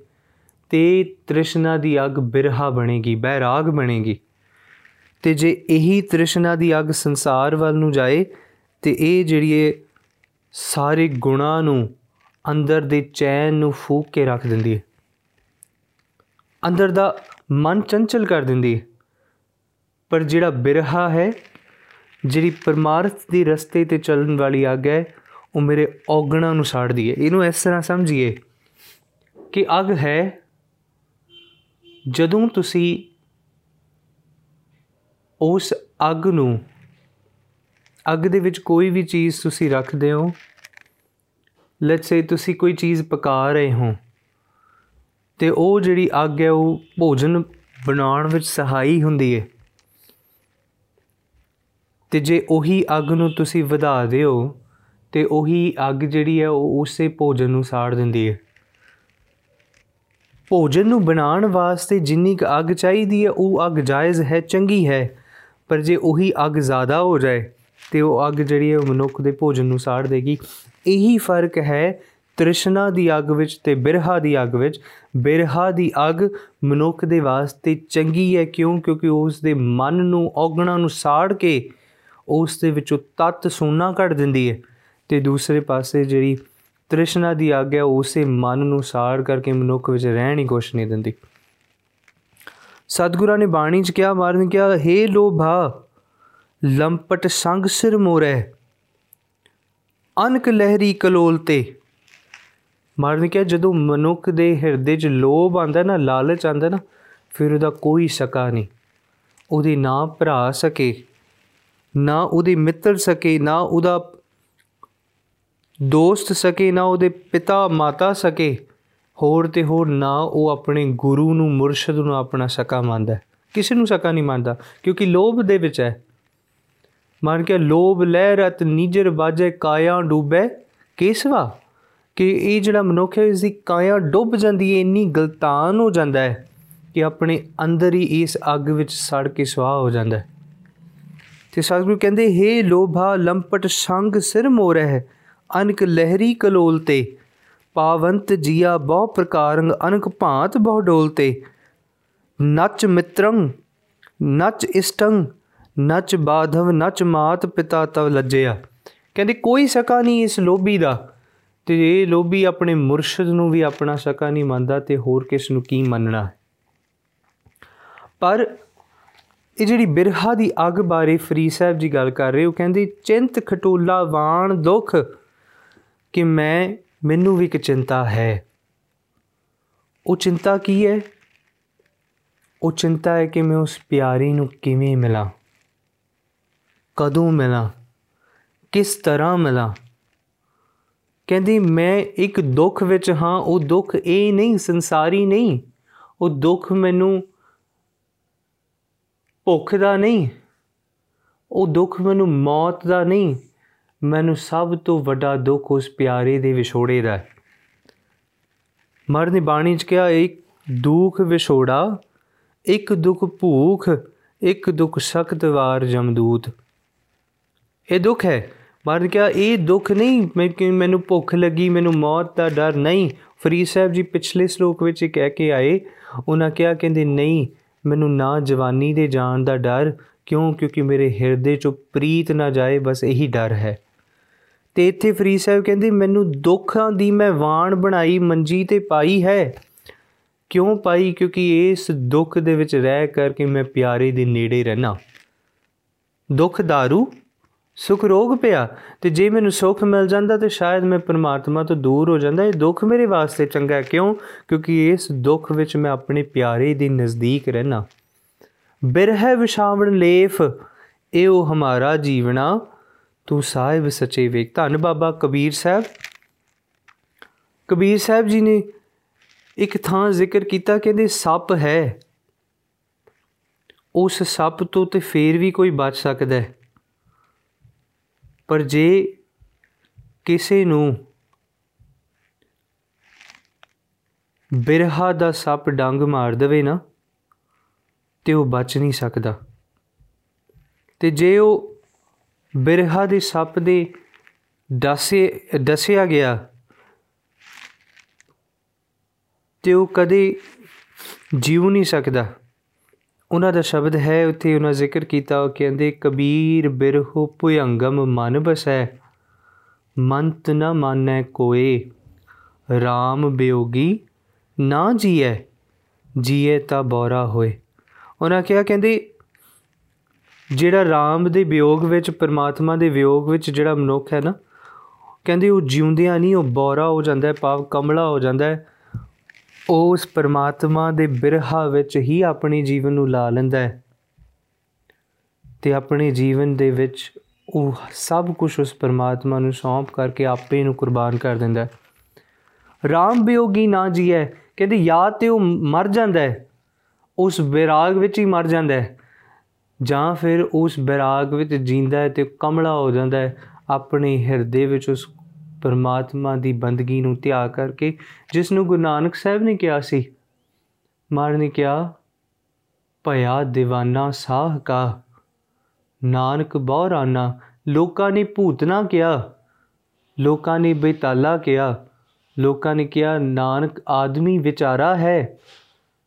ਤੇ ਤ੍ਰਿਸ਼ਨਾ ਦੀ ਅਗ ਬਿਰਹਾ ਬਣੇਗੀ, ਬੈਰਾਗ ਬਣੇਗੀ। ਤੇ ਜੇ ਇਹੀ ਤ੍ਰਿਸ਼ਨਾ ਦੀ ਅਗ ਸੰਸਾਰ ਵੱਲ ਨੂੰ ਜਾਏ, ਤੇ ਇਹ ਜਿਹੜੀ ਇਹ ਸਾਰੇ ਗੁਣਾ ਨੂੰ ਅੰਦਰ ਦੇ ਚੈਨ ਨੂੰ ਫੂਕ ਕੇ ਰੱਖ ਦਿੰਦੀ ਹੈ। ਅੰਦਰ ਦਾ ਮਨ ਚੰਚਲ ਕਰ ਦਿੰਦੀ ਹੈ। ਪਰ ਜਿਹੜਾ ਬਿਰਹਾ ਹੈ, ਜਿਹੜੀ ਪਰਮਾਰਥ ਦੀ ਰਸਤੇ ਤੇ ਚੱਲਣ ਵਾਲੀ ਅੱਗ ਹੈ, ਉਹ ਮੇਰੇ ਔਗਣਾ ਨੂੰ ਸਾੜਦੀ ਹੈ। ਇਹਨੂੰ ਇਸ ਤਰ੍ਹਾਂ ਸਮਝੀਏ ਕਿ ਅੱਗ ਹੈ, ਜਦੋਂ ਤੁਸੀਂ ਉਸ ਅੱਗ ਨੂੰ, ਅੱਗ ਦੇ ਵਿੱਚ ਕੋਈ ਵੀ ਚੀਜ਼ ਤੁਸੀਂ ਰੱਖਦੇ ਹੋ ਲੈਟਸ ਸੇ ਤੁਸੀਂ ਕੋਈ ਚੀਜ਼ ਪਕਾ ਰਹੇ ਹੋ ਤੇ ਉਹ ਜਿਹੜੀ ਅੱਗ ਹੈ ਉਹ ਭੋਜਨ ਬਣਾਉਣ ਵਿੱਚ ਸਹਾਈ ਹੁੰਦੀ ਹੈ। ਤੇ ਜੇ ਉਹੀ ਅੱਗ ਨੂੰ ਤੁਸੀਂ ਵਧਾ ਦਿਓ, ਤੇ ਉਹੀ ਅੱਗ ਜਿਹੜੀ ਹੈ ਉਹ ਉਸੇ ਭੋਜਨ ਨੂੰ ਸਾੜ ਦਿੰਦੀ ਹੈ। ਭੋਜਨ ਨੂੰ ਬਣਾਉਣ ਵਾਸਤੇ ਜਿੰਨੀ ਕੁ ਅੱਗ ਚਾਹੀਦੀ ਹੈ, ਉਹ ਅੱਗ ਜਾਇਜ਼ ਹੈ, ਚੰਗੀ ਹੈ, ਪਰ ਜੇ ਉਹੀ ਅੱਗ ਜ਼ਿਆਦਾ ਹੋ ਜਾਏ ਤੇ ਉਹ ਅੱਗ ਜਿਹੜੀ ਹੈ ਮਨੁੱਖ ਦੇ ਭੋਜਨ ਨੂੰ ਸਾੜ ਦੇਗੀ। ਇਹੀ ਫ਼ਰਕ ਹੈ ਤ੍ਰਿਸ਼ਨਾ ਦੀ ਅੱਗ ਵਿੱਚ ਤੇ ਬਿਰਹਾ ਦੀ ਅੱਗ ਵਿੱਚ। ਬਿਰਹਾ ਦੀ ਅੱਗ ਮਨੁੱਖ ਦੇ ਵਾਸਤੇ ਚੰਗੀ ਹੈ ਕਿਉਂ? ਕਿਉਂਕਿ ਉਸ ਦੇ ਮਨ ਨੂੰ, ਔਗਣਾ ਨੂੰ ਸਾੜ ਕੇ ਉਸ ਦੇ ਵਿੱਚੋਂ ਤਤ ਸੋਨਾ ਕੱਢ ਦਿੰਦੀ ਹੈ। ਤੇ ਦੂਸਰੇ ਪਾਸੇ ਜਿਹੜੀ ਤ੍ਰਿਸ਼ਨਾ ਦੀ ਅੱਗ ਹੈ, ਉਸੇ ਮਨ ਨੂੰ ਸਾੜ ਕਰਕੇ ਮਨੁੱਖ ਵਿੱਚ ਰਹਿਣ ਹੀ ਕੁਛ ਨਹੀਂ ਦਿੰਦੀ। ਸਤਿਗੁਰਾਂ ਨੇ ਬਾਣੀ ਚ ਕਿਹਾ, ਮਾਰਨ ਕਿਹਾ हे ਲੋਭਾ ਲੰਪਟ ਸੰਗ ਸਿਰ ਮੋਰੇ। ਅਨਕ ਲਹਿਰੀ ਕਲੋਲ ਤੇ। ਮਾਰਨ ਕਿਹਾ, ਜਦੋਂ ਮਨੁੱਖ ਦੇ ਹਿਰਦੇ 'ਚ ਲੋਭ ਆਂਦਾ ਨਾ, ਲਾਲਚ ਆਂਦਾ ਨਾ, ਫਿਰ ਉਹਦਾ ਕੋਈ ਸਕਾ ਨਹੀਂ। ਉਹਦੀ ਨਾ ਭਰਾ ਸਕੇ, ਨਾ ਉਹਦੇ ਮਿੱਤਰ ਸਕੇ, ਨਾ ਉਹਦਾ ਦੋਸਤ ਸਕੇ, ਨਾ ਉਹਦੇ ਪਿਤਾ ਮਾਤਾ ਸਕੇ। ਹੋਰ ਤੇ ਹੋਰ ਨਾ ਉਹ ਆਪਣੇ ਗੁਰੂ ਨੂੰ, ਮੁਰਸ਼ਿਦ ਨੂੰ ਆਪਣਾ ਸਕਾ ਮੰਨਦਾ। ਕਿਸੇ ਨੂੰ ਸਕਾ ਨਹੀਂ ਮੰਨਦਾ, ਕਿਉਂਕਿ ਲੋਭ ਦੇ ਵਿੱਚ ਹੈ। ਮਨ ਕੇ ਲੋਭ ਲੈ ਰਤ ਨਿਜਰ ਬਾਜੇ ਕਾਇਆ, ਡੂਬੇ, ਕੇਸਵਾ। ਕਿ ਇਹ ਜਿਹੜਾ ਮਨੁੱਖ ਹੈ ਇਸ ਦੀ ਕਾਇਆ ਡੁੱਬ ਜਾਂਦੀ ਹੈ, ਇੰਨੀ ਗਲਤਾਨ ਹੋ ਜਾਂਦਾ ਹੈ ਕਿ ਆਪਣੇ ਅੰਦਰ ਹੀ ਇਸ ਅੱਗ ਵਿੱਚ ਸੜ ਕੇ ਸਵਾਹ ਹੋ ਜਾਂਦਾ ਹੈ। ਤੇ ਸਤਿਗੁਰੂ ਕਹਿੰਦੇ, ਹੇ ਲੋਭਾ, ਲੰਪਟ ਸੰਗ ਸਿਰ ਮੋਰਹਿ ਅਨਕ ਲਹਿਰੀ ਕਲੋਲ ਤੇ, ਪਾਵੰਤ ਜੀਆ ਬਹੁ ਪ੍ਰਕਾਰੰਗ, ਅਨਕ ਭਾਂਤ ਬਹੁ ਡੋਲ ਤੇ। ਨਚ ਮਿੱਤਰੰ, ਨਚ ਇਸ਼ਟੰ ਨਚ ਬਾਧਵ, ਨਚ ਮਾਤ, ਪਿਤਾ ਤਵ ਲੱਜਿਆ। ਕਹਿੰਦੇ, ਕੋਈ ਸਕਾ ਨਹੀਂ ਇਸ ਲੋਭੀ ਦਾ। ਤੇ ਇਹ ਲੋਭੀ ਆਪਣੇ ਮੁਰਸ਼ਿਦ ਨੂੰ ਵੀ ਆਪਣਾ ਸਕਾ ਨਹੀਂ ਮੰਨਦਾ ਤੇ ਹੋਰ ਕਿਸ ਨੂੰ ਕੀ ਮੰਨਣਾ? ਪਰ ਇਹ ਜਿਹੜੀ ਬਿਰਹਾ ਦੀ ਅੱਗ ਬਾਰੇ ਫਰੀ ਸਾਹਿਬ ਜੀ ਗੱਲ ਕਰ ਰਹੇ ਉਹ ਕਹਿੰਦੇ, ਚਿੰਤ ਖਟੋਲਾ ਵਾਣ ਦੁੱਖ ਕਿ ਮੈਂ, ਮੈਨੂੰ ਵੀ ਇੱਕ ਚਿੰਤਾ ਹੈ। ਉਹ ਚਿੰਤਾ ਕੀ ਹੈ? ਉਹ ਚਿੰਤਾ ਹੈ ਕਿ ਮੈਂ ਉਸ ਪਿਆਰੀ ਨੂੰ ਕਿਵੇਂ ਮਿਲਾਂ? ਕਦੋਂ ਮਿਲਾਂ? ਕਿਸ ਤਰ੍ਹਾਂ ਮਿਲਾਂ? ਕਹਿੰਦੀ, ਮੈਂ ਇੱਕ ਦੁੱਖ ਵਿੱਚ ਹਾਂ, ਉਹ ਦੁੱਖ ਇਹ ਨਹੀਂ, ਸੰਸਾਰੀ ਨਹੀਂ। ਉਹ ਦੁੱਖ ਮੈਨੂੰ ਭੁੱਖ ਦਾ ਨਹੀਂ। ਉਹ ਦੁੱਖ ਮੈਨੂੰ ਮੌਤ ਦਾ ਨਹੀਂ। ਮੈਨੂੰ ਸਭ ਤੋਂ ਵੱਡਾ ਦੁੱਖ ਉਸ ਪਿਆਰੇ ਦੇ ਵਿਛੋੜੇ ਦਾ ਹੈ। ਮਰਨੀ ਬਾਣੀ ਚ ਕਿਹਾ, ਇੱਕ ਦੁੱਖ ਵਿਛੋੜਾ, ਇੱਕ ਦੁੱਖ ਭੂਖ, ਇੱਕ ਦੁੱਖ ਸਖਤ ਵਾਰ ਜਮਦੂਤ। ਇਹ ਦੁੱਖ ਹੈ। ਮਰਨ ਕਿਹਾ, ਇਹ ਦੁੱਖ ਨਹੀਂ, ਮੈਂ ਮੈਨੂੰ ਭੁੱਖ ਲੱਗੀ, ਮੈਨੂੰ ਮੌਤ ਦਾ ਡਰ ਨਹੀਂ। ਫਰੀਦ ਸਾਹਿਬ ਜੀ ਪਿਛਲੇ ਸ਼ਲੋਕ ਵਿੱਚ ਕਹਿ ਕੇ ਆਏ, ਉਹਨਾਂ ਕਿਹਾ, ਕਹਿੰਦੇ, ਨਹੀਂ, ਮੈਨੂੰ ਨਾ ਜਵਾਨੀ ਦੇ ਜਾਣ ਦਾ ਡਰ, ਕਿਉਂ? ਕਿਉਂਕਿ ਮੇਰੇ ਹਿਰਦੇ ਚੋਂ ਪ੍ਰੀਤ ਨਾ ਜਾਏ, ਬਸ ਇਹੀ ਡਰ ਹੈ। ਤੇ ਇੱਥੇ ਫਰੀਦ ਸਾਹਿਬ ਕਹਿੰਦੇ, ਮੈਨੂੰ ਦੁੱਖਾਂ ਦੀ ਮੈਂ ਵਾਣ ਬਣਾਈ, ਮੰਜੀ ਤੇ ਪਾਈ ਹੈ। ਕਿਉਂ ਪਾਈ? ਕਿਉਂਕਿ ਇਸ ਦੁੱਖ ਦੇ ਵਿੱਚ ਰਹਿ ਕਰਕੇ ਮੈਂ ਪਿਆਰੇ ਦੇ ਨੇੜੇ ਰਹਿਣਾ। ਦੁੱਖ दारू ਸੁਖ ਰੋਗ ਪਿਆ ਤੇ ਜੇ ਮੈਨੂੰ ਸੁਖ ਮਿਲ ਜਾਂਦਾ ਤੇ ਸ਼ਾਇਦ ਮੈਂ ਪਰਮਾਤਮਾ ਤੋਂ ਦੂਰ ਹੋ ਜਾਂਦਾ। ਇਹ ਦੁੱਖ ਮੇਰੇ ਵਾਸਤੇ ਚੰਗਾ ਕਿਉਂ? ਕਿਉਂਕਿ ਇਸ ਦੁੱਖ ਵਿੱਚ ਮੈਂ ਆਪਣੇ ਪਿਆਰੇ ਦੇ ਨਜ਼ਦੀਕ ਰਹਿਣਾ ਬਿਰਹਿ ਵਿਸ਼ਾਵਣ ਲੇਫ ਇਹੋ ਹਮਾਰਾ ਜੀਵਣਾ ਤੂੰ ਸਾਹਿਬ ਸੱਚੇ ਵੇਖ। ਧੰਨ ਬਾਬਾ ਕਬੀਰ ਸਾਹਿਬ। ਕਬੀਰ ਸਾਹਿਬ ਜੀ ਨੇ ਇੱਕ ਥਾਂ ਜ਼ਿਕਰ ਕੀਤਾ, ਕਹਿੰਦੇ ਸੱਪ ਹੈ। ਉਸ ਸੱਪ ਤੋਂ ਤੇ ਫੇਰ ਵੀ ਕੋਈ ਬਚ ਸਕਦਾ ਹੈ। ਪਰ ਜੇ ਕਿਸੇ ਨੂੰ ਬਿਰਹਾ ਦਾ ਸੱਪ ਡੰਗ ਮਾਰ ਦੇਵੇ ਨਾ, ਤੇ ਉਹ ਬਚ ਨਹੀਂ ਸਕਦਾ। ਤੇ ਜੇ ਉਹ ਬਿਰਹਾ ਦੇ ਸੱਪ ਦੇ ਦੱਸੇ ਦੱਸਿਆ ਗਿਆ, ਤੇ ਉਹ ਕਦੇ ਜੀਉ ਨਹੀਂ ਸਕਦਾ। ਉਹਨਾਂ ਦਾ ਸ਼ਬਦ ਹੈ, ਉੱਥੇ ਉਹਨਾਂ ਜ਼ਿਕਰ ਕੀਤਾ, ਉਹ ਕਹਿੰਦੇ, ਕਬੀਰ ਬਿਰਹੁ ਭੁਯੰਗਮ ਮਨ ਬਸੈ, ਮੰਤ ਨ ਮਾਨੈ ਕੋਏ RAM ਬਿਯੋਗੀ ਨਾ ਜੀਐ ਜੀਏ ਤਾਂ ਬੋਰਾ ਹੋਏ। ਉਹਨਾਂ ਕਿਹਾ, ਕਹਿੰਦੇ, ਜਿਹੜਾ RAM ਦੇ ਵਿਯੋਗ ਵਿੱਚ, ਪਰਮਾਤਮਾ ਦੇ ਵਿਯੋਗ ਵਿੱਚ ਜਿਹੜਾ ਮਨੁੱਖ ਹੈ ਨਾ, ਕਹਿੰਦੇ ਉਹ ਜਿਉਂਦਿਆਂ ਨਹੀਂ, ਉਹ ਬੋਰਾ ਹੋ ਜਾਂਦਾ ਹੈ ਪਾਵ ਕਮਲਾ ਹੋ ਜਾਂਦਾ ਹੈ ਉਸ ਪਰਮਾਤਮਾ ਦੇ ਬਿਰਹਾ ਵਿੱਚ ਹੀ ਆਪਣੇ ਜੀਵਨ ਨੂੰ ਲਾ ਲੈਂਦਾ ਹੈ ਤੇ ਆਪਣੇ ਜੀਵਨ ਦੇ ਵਿੱਚ ਉਹ ਸਭ ਕੁਝ ਉਸ ਪਰਮਾਤਮਾ ਨੂੰ ਸੌਂਪ ਕਰਕੇ ਆਪੇ ਨੂੰ ਕੁਰਬਾਨ ਕਰ ਦਿੰਦਾ ਹੈ। ਰਾਮ ਬਿਯੋਗੀ ਨਾ ਜੀਏ ਕਹਿੰਦੇ ਜਾਂ ਤੇ ਉਹ ਮਰ ਜਾਂਦਾ ਹੈ, ਉਸ ਵਿਰਾਗ ਵਿੱਚ ਹੀ ਮਰ ਜਾਂਦਾ ਹੈ। ਜਾਂ ਫਿਰ ਉਸ ਵਿਰਾਗ ਵਿੱਚ ਜਿੰਦਾ ਹੈ ਤੇ ਕਮਲਾ ਹੋ ਜਾਂਦਾ ਹੈ, ਆਪਣੇ ਹਿਰਦੇ ਵਿੱਚ ਉਸ ਪਰਮਾਤਮਾ ਦੀ ਬੰਦਗੀ ਨੂੰ ਧਿਆ ਕਰਕੇ ਜਿਸ ਨੂੰ ਗੁਰੂ ਨਾਨਕ ਸਾਹਿਬ ਨੇ ਕਿਹਾ ਸੀ। ਮਾਰ ਨੇ ਕਿਹਾ, ਭਇਆ دیਵਾਨਾ ਸਾਹ ਕਾ, ਨਾਨਕ ਬੌਰਾਨਾ ਲੋਕਾਂ ਨੇ ਭੂਤਨਾ ਕਿਹਾ, ਲੋਕਾਂ ਨੇ ਬੇਤਾਲਾ ਕਿਹਾ, ਲੋਕਾਂ ਨੇ ਕਿਹਾ, ਨਾਨਕ ਆਦਮੀ ਵਿਚਾਰਾ ਹੈ।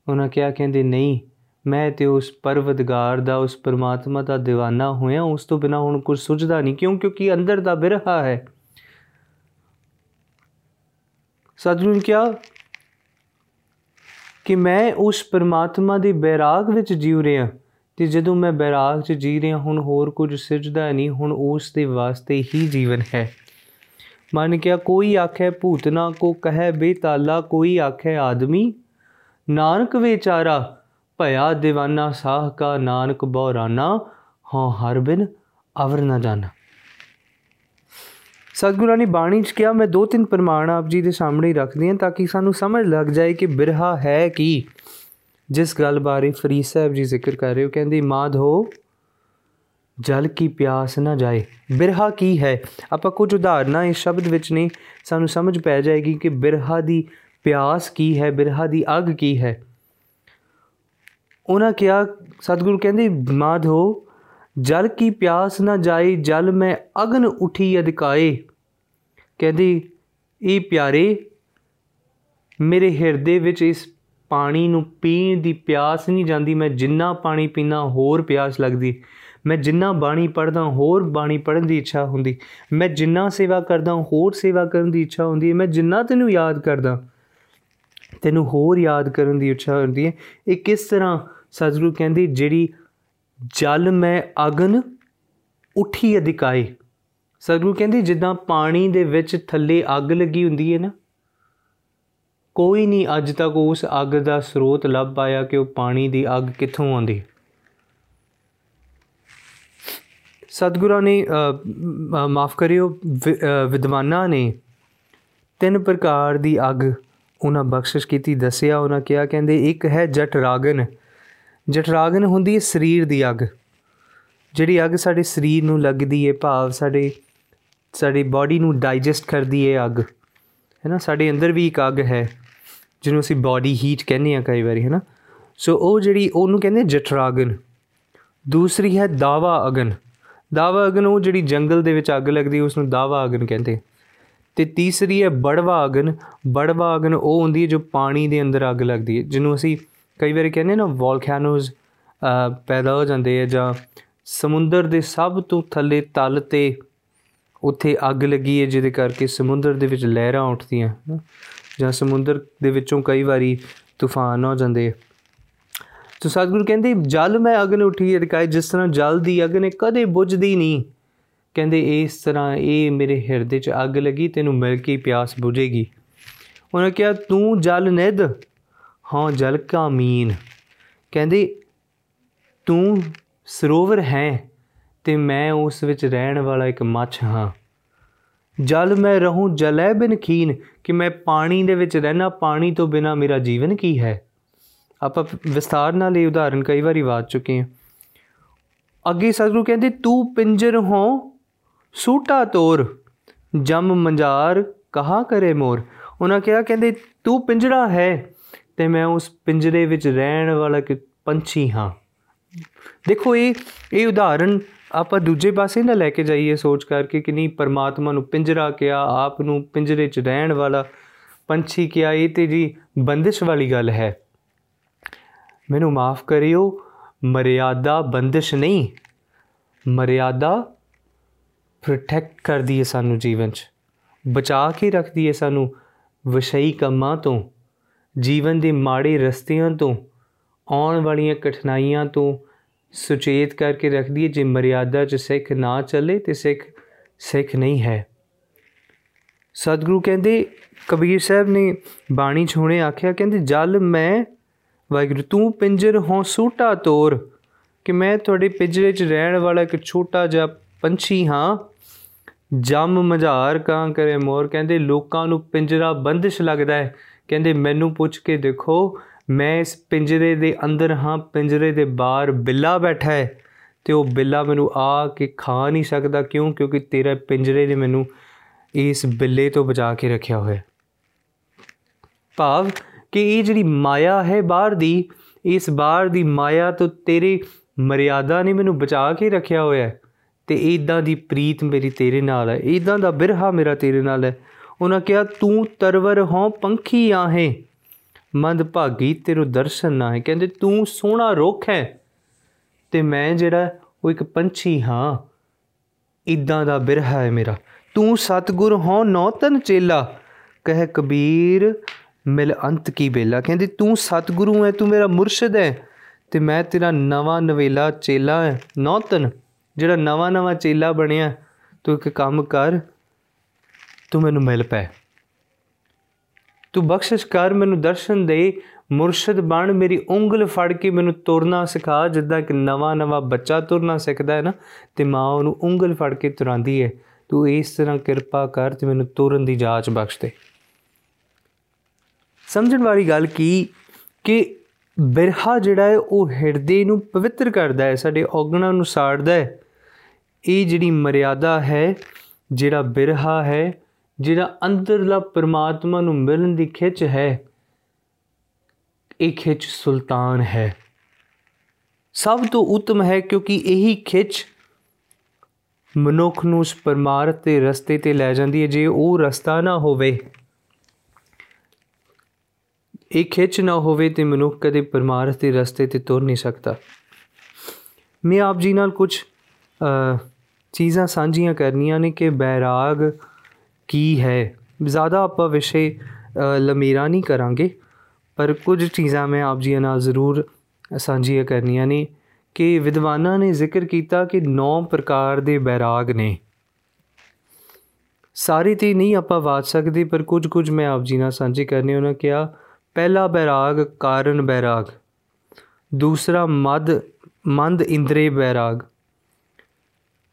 ਉਹਨਾਂ ਕਿਹਾ, ਕਹਿੰਦੇ, ਨਹੀਂ, ਮੈਂ ਤੇ ਉਸ ਪਰਵਦਗਾਰ ਦਾ, ਉਸ ਪਰਮਾਤਮਾ ਦਾ دیਵਾਨਾ ਹੋਇਆ, ਉਸ ਤੋਂ ਬਿਨਾ ਹੁਣ ਕੁਝ ਸੁਝਦਾ ਨਹੀਂ, ਕਿਉਂ? ਕਿਉਂਕਿ ਅੰਦਰ ਦਾ ਬਿਰਹਾ ਹੈ। ਸਤਿਗੁਰੂ ਨੇ ਕਿਹਾ ਕਿ ਮੈਂ ਉਸ ਪਰਮਾਤਮਾ ਦੇ ਬੈਰਾਗ ਵਿੱਚ ਜੀਵ ਰਿਹਾ ਤੇ ਜਦੋਂ ਮੈਂ ਬੈਰਾਗ 'ਚ ਜੀ ਰਿਹਾ, ਹੁਣ ਹੋਰ ਕੁਝ ਸਿਰਜਦਾ ਨਹੀਂ, ਹੁਣ ਉਸ ਦੇ ਵਾਸਤੇ ਹੀ ਜੀਵਨ ਹੈ। ਮਨ ਕਿਹਾ, ਕੋਈ ਆਖੇ ਭੂਤਨਾ ਕੋ ਕਹੈ ਬੇਤਾਲਾ, ਕੋਈ ਆਖੇ ਆਦਮੀ। ਨਾਨਕ ਵਿਚਾਰਾ ਭਇਆ دیਵਾਨਾ ਸਾਹ ਕਾ ਨਾਨਕ ਬੌਰਾਨਾ। ਹਾਂ, ਹਰ ਬਿਨ ਅਵਰ ਨਾ ਜਾਣਾ ਸਤਿਗੁਰਾਂ ਨੇ ਬਾਣੀ 'ਚ ਕਿਹਾ, ਮੈਂ ਦੋ ਤਿੰਨ ਪ੍ਰਮਾਣ ਆਪ ਜੀ ਦੇ ਸਾਹਮਣੇ ਰੱਖਦੀ ਹਾਂ ਤਾਂ ਕਿ ਸਾਨੂੰ ਸਮਝ ਲੱਗ ਜਾਏ ਕਿ ਬਿਰਹਾ ਹੈ ਕੀ। ਜਿਸ ਗੱਲ ਬਾਰੇ ਫਰੀਦ ਸਾਹਿਬ ਜੀ ਜ਼ਿਕਰ ਕਰ ਰਹੇ ਹੋ ਕਹਿੰਦੇ ਮਾਧੋ ਜਲ ਕੀ ਪਿਆਸ ਨਾ ਜਾਏ। ਬਿਰਹਾ ਕੀ ਹੈ? ਆਪਾਂ ਕੁਝ ਉਦਾਹਰਨਾਂ ਇਸ ਸ਼ਬਦ ਵਿੱਚ ਨੇ, ਸਾਨੂੰ ਸਮਝ ਪੈ ਜਾਏਗੀ ਕਿ ਬਿਰਹਾ ਦੀ ਪਿਆਸ ਕੀ ਹੈ, ਬਿਰਹਾ ਦੀ ਅਗ ਕੀ ਹੈ। ਉਹਨਾਂ ਕਿਹਾ, ਸਤਿਗੁਰੂ ਕਹਿੰਦੇ ਮਾਧੋ ਜਲ ਕੀ ਪਿਆਸ ਨਾ ਜਾਏ, ਜਲ ਮੈਂ ਅਗਨ ਉਠੀ ਅਧਿਕਾਏ। ਕਹਿੰਦੀ ਇਹ ਪਿਆਰੇ, ਮੇਰੇ ਹਿਰਦੇ ਵਿੱਚ ਇਸ ਪਾਣੀ ਨੂੰ ਪੀਣ ਦੀ ਪਿਆਸ ਨਹੀਂ ਜਾਂਦੀ। ਮੈਂ ਜਿੰਨਾ ਪਾਣੀ ਪੀਣਾ ਹੋਰ ਪਿਆਸ ਲੱਗਦੀ। ਮੈਂ ਜਿੰਨਾ ਬਾਣੀ ਪੜਦਾ ਹੋਰ ਬਾਣੀ ਪੜਨ ਦੀ ਇੱਛਾ ਹੁੰਦੀ। ਮੈਂ ਜਿੰਨਾ ਸੇਵਾ ਕਰਦਾ, ਹੋਰ ਸੇਵਾ ਕਰਨ ਦੀ ਇੱਛਾ ਹੁੰਦੀ ਹੈ। ਮੈਂ ਜਿੰਨਾ ਤੈਨੂੰ ਯਾਦ ਕਰਦਾ, ਤੈਨੂੰ ਹੋਰ ਯਾਦ ਕਰਨ ਦੀ ਇੱਛਾ ਹੁੰਦੀ ਹੈ। ਇਹ ਕਿਸ ਤਰ੍ਹਾਂ ਸਤਿਗੁਰੂ ਕਹਿੰਦੀ, ਜਿਹੜੀ ਜਲ ਮੈਂ ਅਗਨ ਉਠੀ ਅਧਿਕਾਏ। ਸਤਿਗੁਰੂ ਕਹਿੰਦੀ, ਜਿੱਦਾਂ ਪਾਣੀ ਦੇ ਵਿੱਚ ਥੱਲੇ ਅੱਗ ਲੱਗੀ ਹੁੰਦੀ ਹੈ ਨਾ, ਕੋਈ ਨਹੀਂ ਅੱਜ ਤੱਕ ਉਸ ਅੱਗ ਦਾ ਸਰੋਤ ਲੱਭ ਪਾਇਆ ਕਿ ਉਹ ਪਾਣੀ ਦੀ ਅੱਗ ਕਿੱਥੋਂ ਆਉਂਦੀ। ਸਤਿਗੁਰਾਂ ਨੇ ਮਾਫ ਕਰਿਓ ਵਿਦਵਾਨਾਂ ਨੇ ਤਿੰਨ ਪ੍ਰਕਾਰ ਦੀ ਅੱਗ ਉਹਨਾਂ ਬਖਸ਼ਿਸ਼ ਕੀਤੀ, ਦੱਸਿਆ, ਉਹਨਾਂ ਕਿਹਾ, ਕਹਿੰਦੇ, ਇੱਕ ਹੈ ਜਟ ਰਾਗਨ ਜਠਰਾਗਨ ਹੁੰਦੀ ਹੈ ਸਰੀਰ ਦੀ ਅੱਗ। ਜਿਹੜੀ ਅੱਗ ਸਾਡੇ ਸਰੀਰ ਨੂੰ ਲੱਗਦੀ ਹੈ ਭਾਵ ਸਾਡੇ, ਸਾਡੀ ਬਾਡੀ ਨੂੰ ਡਾਈਜੈਸਟ ਕਰਦੀ ਹੈ ਅੱਗ। ਹੈ ਨਾ? ਸਾਡੇ ਅੰਦਰ ਵੀ ਇੱਕ ਅੱਗ ਹੈ, ਜਿਹਨੂੰ ਅਸੀਂ ਬਾਡੀ ਹੀਟ ਕਹਿੰਦੇ ਆ ਕਈ ਵਾਰੀ, ਹੈ ਨਾ? ਸੋ ਉਹ ਜਿਹੜੀ, ਉਹਨੂੰ ਕਹਿੰਦੇ ਜਠਰਾਗਨ। ਦੂਸਰੀ ਹੈ ਦਾਵਾ ਅਗਨ। ਦਾਵਾ ਅਗਨ, ਉਹ ਜਿਹੜੀ ਜੰਗਲ ਦੇ ਵਿੱਚ ਅੱਗ ਲੱਗਦੀ ਉਸ ਨੂੰ ਦਾਵਾ ਅਗਨ ਕਹਿੰਦੇ ਤੇ ਤੀਸਰੀ ਹੈ ਬੜਵਾ ਅਗਨ। ਬੜਵਾ ਅਗਨ ਉਹ ਹੁੰਦੀ ਹੈ ਜੋ ਪਾਣੀ ਦੇ ਅੰਦਰ ਅੱਗ ਲੱਗਦੀ ਹੈ ਜਿਹਨੂੰ ਅਸੀਂ ਕਈ ਵਾਰੀ ਕਹਿੰਦੇ ਨਾ ਵੋਲਕੈਨੋਜ਼ ਪੈਦਾ ਹੋ ਜਾਂਦੇ ਆ ਜਾਂ ਸਮੁੰਦਰ ਦੇ ਸਭ ਤੋਂ ਥੱਲੇ ਤਲ ਤੇ ਉੱਥੇ ਅੱਗ ਲੱਗੀ ਹੈ ਜਿਹਦੇ ਕਰਕੇ ਸਮੁੰਦਰ ਦੇ ਵਿੱਚ ਲਹਿਰਾਂ ਉੱਠਦੀਆਂ ਜਾਂ ਸਮੁੰਦਰ ਦੇ ਵਿੱਚੋਂ ਕਈ ਵਾਰੀ ਤੂਫਾਨ ਹੋ ਜਾਂਦੇ ਸੋ ਸਤਿਗੁਰੂ ਕਹਿੰਦੇ, ਜਲ ਮੈਂ ਅਗਨ ਉਠੀ ਅਦਕਾਏ ਜਿਸ ਤਰ੍ਹਾਂ ਜਲ ਦੀ ਅਗਨ ਕਦੇ ਬੁਝਦੀ ਨਹੀਂ। ਕਹਿੰਦੇ, ਇਸ ਤਰ੍ਹਾਂ ਇਹ ਮੇਰੇ ਹਿਰਦੇ 'ਚ ਅੱਗ ਲੱਗੀ, ਤੈਨੂੰ ਮਿਲ ਕੇ ਪਿਆਸ ਬੁਝੇਗੀ। ਉਹਨਾਂ ਕਿਹਾ, ਤੂੰ ਜਲ ਨਿਧ ਹਾਂ ਜਲ ਕਾ ਮੀਨ। ਕਹਿੰਦੇ, ਤੂੰ ਸਰੋਵਰ ਹੈ ਤੇ ਮੈਂ ਉਸ ਵਿੱਚ ਰਹਿਣ ਵਾਲਾ ਇੱਕ ਮੱਛ ਹਾਂ। ਜਲ ਮੈਂ ਰਹੂੰ ਜਲੈ ਬਿਨ ਖੀਨ ਕਿ ਮੈਂ ਪਾਣੀ ਦੇ ਵਿੱਚ ਰਹਿਣਾ, ਪਾਣੀ ਤੋਂ ਬਿਨਾ ਮੇਰਾ ਜੀਵਨ ਕੀ ਹੈ? ਆਪਾਂ ਵਿਸਤਾਰ ਨਾਲ ਇਹ ਉਦਾਹਰਨ ਕਈ ਵਾਰੀ ਬਾਤ ਚੁੱਕੇ ਹਾਂ। ਅੱਗੇ ਸਤਿਗੁਰੂ ਕਹਿੰਦੇ, ਤੂੰ ਪਿੰਜਰ ਹੋ, ਸੂਟਾ ਤੋਰ, ਜਮ ਮੰਜਾਰ ਕਹਾ ਕਰੇ ਮੋਰ? ਉਹਨਾਂ ਕਿਹਾ, ਕਹਿੰਦੇ, ਤੂੰ ਪਿੰਜਰਾ ਹੈ ਤੇ ਮੈਂ ਉਸ ਪਿੰਜਰੇ ਵਿੱਚ ਰਹਿਣ ਵਾਲਾ ਕਿ ਪੰਛੀ ਹਾਂ। ਦੇਖੋ, ਇਹ ਇਹ ਉਦਾਹਰਨ ਆਪਾਂ ਦੂਜੇ ਪਾਸੇ ਨਾ ਲੈ ਕੇ ਜਾਈਏ ਸੋਚ ਕਰਕੇ ਕਿ ਨਹੀਂ, ਪਰਮਾਤਮਾ ਨੂੰ ਪਿੰਜਰਾ ਕਿਹਾ, ਆਪ ਨੂੰ ਪਿੰਜਰੇ 'ਚ ਰਹਿਣ ਵਾਲਾ ਪੰਛੀ ਕਿਹਾ, ਇਹ ਤੇ ਜੀ ਬੰਦਿਸ਼ ਵਾਲੀ ਗੱਲ ਹੈ। ਮੈਨੂੰ ਮਾਫ ਕਰਿਓ, ਮਰਿਆਦਾ ਬੰਦਿਸ਼ ਨਹੀਂ, ਮਰਿਆਦਾ ਪ੍ਰੋਟੈਕਟ ਕਰਦੀ ਹੈ ਸਾਨੂੰ ਜੀਵਨ 'ਚ, ਬਚਾ ਕੇ ਰੱਖਦੀ ਹੈ ਸਾਨੂੰ ਵਿਸ਼ਈ ਕੰਮਾਂ ਤੋਂ। ਜੀਵਨ ਦੇ ਮਾੜੇ ਰਸਤਿਆਂ ਤੋਂ, ਆਉਣ ਵਾਲੀਆਂ ਕਠਿਨਾਈਆਂ ਤੋਂ ਸੁਚੇਤ ਕਰਕੇ ਰੱਖਦੀ ਹੈ। ਜੇ ਮਰਿਆਦਾ 'ਚ ਸਿੱਖ ਨਾ ਚੱਲੇ ਤੇ ਸਿੱਖ ਸਿੱਖ ਨਹੀਂ ਹੈ। ਸਤਿਗੁਰੂ ਕਹਿੰਦੇ, ਕਬੀਰ ਸਾਹਿਬ ਨੇ ਬਾਣੀ 'ਚ ਹੁਣੇ ਆਖਿਆ, ਕਹਿੰਦੇ, ਜਲ ਮੈਂ, ਵਾਹਿਗੁਰੂ, ਤੂੰ ਪਿੰਜਰ ਹੋਂ ਸੂਟਾ ਤੋਰ, ਕਿ ਮੈਂ ਤੁਹਾਡੇ ਪਿੰਜਰੇ 'ਚ ਰਹਿਣ ਵਾਲਾ ਇੱਕ ਛੋਟਾ ਜਿਹਾ ਪੰਛੀ ਹਾਂ। ਜਮ ਮਝਾਰ ਕਾਂ ਕਰੇ ਮੋਰ। ਕਹਿੰਦੇ, ਲੋਕਾਂ ਨੂੰ ਪਿੰਜਰਾ ਬੰਦਿਸ਼ ਲੱਗਦਾ ਹੈ। ਕਹਿੰਦੇ, ਮੈਨੂੰ ਪੁੱਛ ਕੇ ਦੇਖੋ, ਮੈਂ ਇਸ ਪਿੰਜਰੇ ਦੇ ਅੰਦਰ ਹਾਂ, ਪਿੰਜਰੇ ਦੇ ਬਾਹਰ ਬਿੱਲਾ ਬੈਠਾ ਹੈ ਤੇ ਉਹ ਬਿੱਲਾ ਮੈਨੂੰ ਆ ਕੇ ਖਾ ਨਹੀਂ ਸਕਦਾ। ਕਿਉਂ? ਕਿਉਂਕਿ ਤੇਰਾ ਪਿੰਜਰੇ ਨੇ ਮੈਨੂੰ ਇਸ ਬਿੱਲੇ ਤੋਂ ਬਚਾ ਕੇ ਰੱਖਿਆ ਹੋਇਆ ਭਾਵ ਕਿ ਇਹ ਜਿਹੜੀ ਮਾਇਆ ਹੈ ਬਾਹਰ ਦੀ, ਇਸ ਬਾਹਰ ਦੀ ਮਾਇਆ ਤੋਂ ਤੇਰੀ ਮਰਿਆਦਾ ਨੇ ਮੈਨੂੰ ਬਚਾ ਕੇ ਰੱਖਿਆ ਹੋਇਆ ਤੇ ਇਦਾਂ ਦੀ ਪ੍ਰੀਤ ਮੇਰੀ ਤੇਰੇ ਨਾਲ ਹੈ। ਇਦਾਂ ਦਾ ਬਿਰਹਾ ਮੇਰਾ ਤੇਰੇ ਨਾਲ ਹੈ। ਉਹਨਾਂ ਕਿਹਾ, ਤੂੰ ਤਰਵਰ ਹੋਂ ਪੰਖੀ ਆਹੇ। ਮੰਦ ਭਾਗੀ ਤੇਰੇ ਦਰਸ਼ਨ ਨਾ ਹੈ ਕਹਿੰਦੇ, ਤੂੰ ਸੋਹਣਾ ਰੁੱਖ ਹੈ ਤੇ ਮੈਂ ਜਿਹੜਾ, ਉਹ ਇੱਕ ਪੰਛੀ ਹਾਂ। ਇਦਾਂ ਦਾ ਬਿਰਹਾ ਹੈ ਮੇਰਾ। ਤੂੰ ਸਤਗੁਰ ਹੋ ਨੌਤਨ ਚੇਲਾ। ਕਹਿ ਕਬੀਰ, ਮਿਲ ਅੰਤ ਕੀ ਬੇਲਾ। ਕਹਿੰਦੇ, ਤੂੰ ਸਤਗੁਰੂ ਹੈ, ਤੂੰ ਮੇਰਾ ਮੁਰਸ਼ਿਦ ਹੈ ਤੇ ਮੈਂ ਤੇਰਾ ਨਵਾਂ ਨਵੇਲਾ ਚੇਲਾ ਹੈ ਨੌਤਨ ਜਿਹੜਾ ਨਵਾਂ ਨਵਾਂ ਚੇਲਾ ਬਣਿਆ, ਤੂੰ ਇੱਕ ਕੰਮ ਕਰ ਤੂੰ ਮੈਨੂੰ ਮਿਲ ਪੈ। ਤੂੰ ਬਖਸ਼ਿਸ਼ ਕਰ ਮੈਨੂੰ ਦਰਸ਼ਨ ਦੇ ਮੁਰਸ਼ਿਦ ਬਣ ਮੇਰੀ ਉਂਗਲ ਫੜ ਕੇ ਮੈਨੂੰ ਤੁਰਨਾ ਸਿਖਾ। ਜਿੱਦਾਂ ਕਿ ਨਵਾਂ ਨਵਾਂ ਬੱਚਾ ਤੁਰਨਾ ਸਿੱਖਦਾ ਹੈ ਨਾ, ਤੇ ਮਾਂ ਉਹਨੂੰ ਉਂਗਲ ਫੜ ਕੇ ਤੁਰਾਂਦੀ ਹੈ। ਤੂੰ ਇਸ ਤਰ੍ਹਾਂ ਕਿਰਪਾ ਕਰ ਤੇ ਮੈਨੂੰ ਤੁਰਨ ਦੀ ਜਾਚ ਬਖਸ਼ ਦੇ। ਸਮਝਣ ਵਾਲੀ ਗੱਲ ਕੀ? ਕਿ ਬਿਰਹਾ ਜਿਹੜਾ ਹੈ, ਉਹ ਹਿਰਦੇ ਨੂੰ ਪਵਿੱਤਰ ਕਰਦਾ ਹੈ, ਸਾਡੇ ਔਗਣਾਂ ਨੂੰ ਸਾੜਦਾ ਹੈ। ਇਹ ਜਿਹੜੀ ਮਰਿਆਦਾ ਹੈ, ਜਿਹੜਾ ਬਿਰਹਾ ਹੈ ਜਿਹੜਾ ਅੰਦਰਲਾ ਪਰਮਾਤਮਾ ਨੂੰ ਮਿਲਣ ਦੀ ਖਿੱਚ ਹੈ, ਇਹ ਖਿੱਚ ਸੁਲਤਾਨ ਹੈ। ਸਭ ਤੋਂ ਉੱਤਮ ਹੈ ਕਿਉਂਕਿ ਇਹੀ ਖਿੱਚ ਮਨੁੱਖ ਨੂੰ ਉਸ ਪਰਮਾਰਥ ਦੇ ਰਸਤੇ ਤੇ ਲੈ ਜਾਂਦੀ ਹੈ, ਜੇ ਉਹ ਰਸਤਾ ਨਾ ਹੋਵੇ। ਇਹ ਖਿੱਚ ਨਾ ਹੋਵੇ ਤੇ ਮਨੁੱਖ ਕਦੇ ਪਰਮਾਰਥ ਦੇ ਰਸਤੇ ਤੇ ਤੁਰ ਨਹੀਂ ਸਕਦਾ। ਮੈਂ ਆਪ ਜੀ ਨਾਲ ਕੁਝ ਚੀਜ਼ਾਂ ਸਾਂਝੀਆਂ ਕਰਨੀਆਂ ਨੇ ਕਿ ਬੈਰਾਗ ਕੀ ਹੈ? ਜ਼ਿਆਦਾ ਆਪਾਂ ਵਿਸ਼ੇ ਲਮੀਰਾ ਨਹੀਂ ਕਰਾਂਗੇ, ਪਰ ਕੁਝ ਚੀਜ਼ਾਂ ਮੈਂ ਆਪ ਜੀ ਨਾਲ ਜ਼ਰੂਰ ਸਾਂਝੀਆਂ ਕਰਨੀਆਂ ਨੇ ਕਿ ਵਿਦਵਾਨਾਂ ਨੇ ਜ਼ਿਕਰ ਕੀਤਾ ਕਿ 9 ਪ੍ਰਕਾਰ ਦੇ ਬੈਰਾਗ ਨੇ। ਸਾਰੇ ਤੇ ਨਹੀਂ ਆਪਾਂ ਬਾਤ ਸਕਦੇ, ਪਰ ਕੁਝ ਕੁਝ ਮੈਂ ਆਪ ਜੀ ਨਾਲ ਸਾਂਝੇ ਕਰਨੇ, ਉਹਨਾਂ ਕਿਹਾ, ਪਹਿਲਾ ਬੈਰਾਗ ਕਾਰਨ ਬੈਰਾਗ, ਦੂਸਰਾ ਮਦ, ਮੰਦ ਇੰਦਰੀ ਬੈਰਾਗ,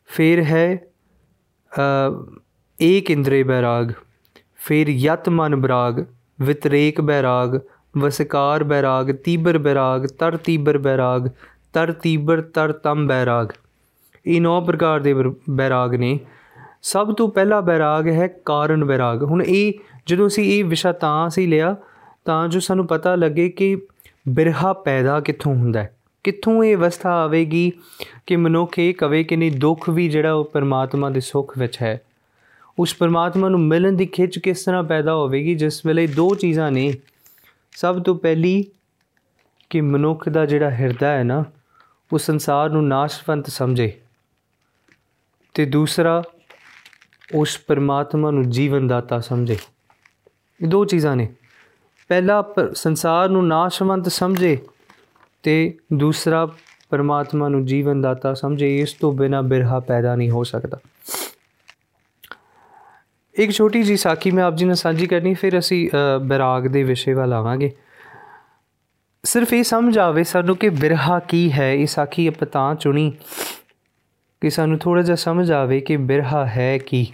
ਫਿਰ ਹੈ ਏਕ ਇੰਦਰੀ ਬੈਰਾਗ ਫਿਰ ਯਤ ਮਨ ਬਰਾਗ, ਵਿਤਰੇਕ ਬੈਰਾਗ ਵਸਕਾਰ ਬੈਰਾਗ ਤੀਬਰ ਬੈਰਾਗ ਤਰ ਤੀਬਰ ਬੈਰਾਗ ਤਰ ਤੀਬਰ, ਤਰ ਤਮ ਬੈਰਾਗ ਇਹ ਨੌ ਪ੍ਰਕਾਰ ਦੇ ਬੈਰਾਗ ਨੇ। ਸਭ ਤੋਂ ਪਹਿਲਾ ਬੈਰਾਗ ਹੈ ਕਾਰਨ ਬੈਰਾਗ ਹੁਣ ਇਹ ਜਦੋਂ ਅਸੀਂ ਇਹ ਵਿਸ਼ਾ ਤਾਂ ਅਸੀਂ ਲਿਆ, ਤਾਂ ਜੋ ਸਾਨੂੰ ਪਤਾ ਲੱਗੇ ਕਿ ਬਿਰਹਾ ਪੈਦਾ ਕਿੱਥੋਂ ਹੁੰਦਾ ਹੈ। ਕਿੱਥੋਂ ਇਹ ਅਵਸਥਾ ਆਵੇਗੀ ਕਿ ਮਨੁੱਖ ਇਹ ਕਵੇ ਕਿ ਨਹੀਂ, ਦੁੱਖ ਵੀ ਜਿਹੜਾ ਉਹ ਪਰਮਾਤਮਾ ਦੇ ਸੁੱਖ ਵਿੱਚ ਹੈ। ਉਸ ਪਰਮਾਤਮਾ ਨੂੰ ਮਿਲਣ ਦੀ ਖਿੱਚ ਕਿਸ ਤਰ੍ਹਾਂ ਪੈਦਾ ਹੋਵੇਗੀ, ਜਿਸ ਵੇਲੇ ਦੋ ਚੀਜ਼ਾਂ ਨੇ, ਸਭ ਤੋਂ ਪਹਿਲੀ ਕਿ ਮਨੁੱਖ ਦਾ ਜਿਹੜਾ ਹਿਰਦਾ ਹੈ ਨਾ, ਉਹ ਸੰਸਾਰ ਨੂੰ ਨਾਸ਼ਵੰਤ ਸਮਝੇ ਤੇ ਦੂਸਰਾ, ਉਸ ਪਰਮਾਤਮਾ ਨੂੰ ਜੀਵਨ ਦਾਤਾ ਸਮਝੇ। ਇਹ ਦੋ ਚੀਜ਼ਾਂ ਨੇ। ਪਹਿਲਾ ਸੰਸਾਰ ਨੂੰ ਨਾਸ਼ਵੰਤ ਸਮਝੇ ਤੇ ਦੂਸਰਾ, ਪਰਮਾਤਮਾ ਨੂੰ ਜੀਵਨ ਦਾਤਾ ਸਮਝੇ। ਇਸ ਤੋਂ ਬਿਨਾ ਬਿਰਹਾ ਪੈਦਾ ਨਹੀਂ ਹੋ ਸਕਦਾ। ਇੱਕ ਛੋਟੀ ਜੀ ਸਾਖੀ ਮੈਂ ਆਪ ਜੀ ਨਾਲ ਸਾਂਝੀ ਕਰਨੀ, ਫਿਰ ਅਸੀਂ ਬਿਰਾਗ ਦੇ ਵਿਸ਼ੇ ਵੱਲ ਆਵਾਂਗੇ। ਸਿਰਫ ਇਹ ਸਮਝ ਆਵੇ ਸਾਨੂੰ ਕਿ ਬਿਰਹਾ ਕੀ ਹੈ, ਇਹ ਸਾਖੀ ਆਪਾਂ ਤਾਂ ਚੁਣੀ ਕਿ ਸਾਨੂੰ ਥੋੜਾ ਜਿਹਾ ਸਮਝ ਆਵੇ ਕਿ ਬਿਰਹਾ ਹੈ ਕੀ।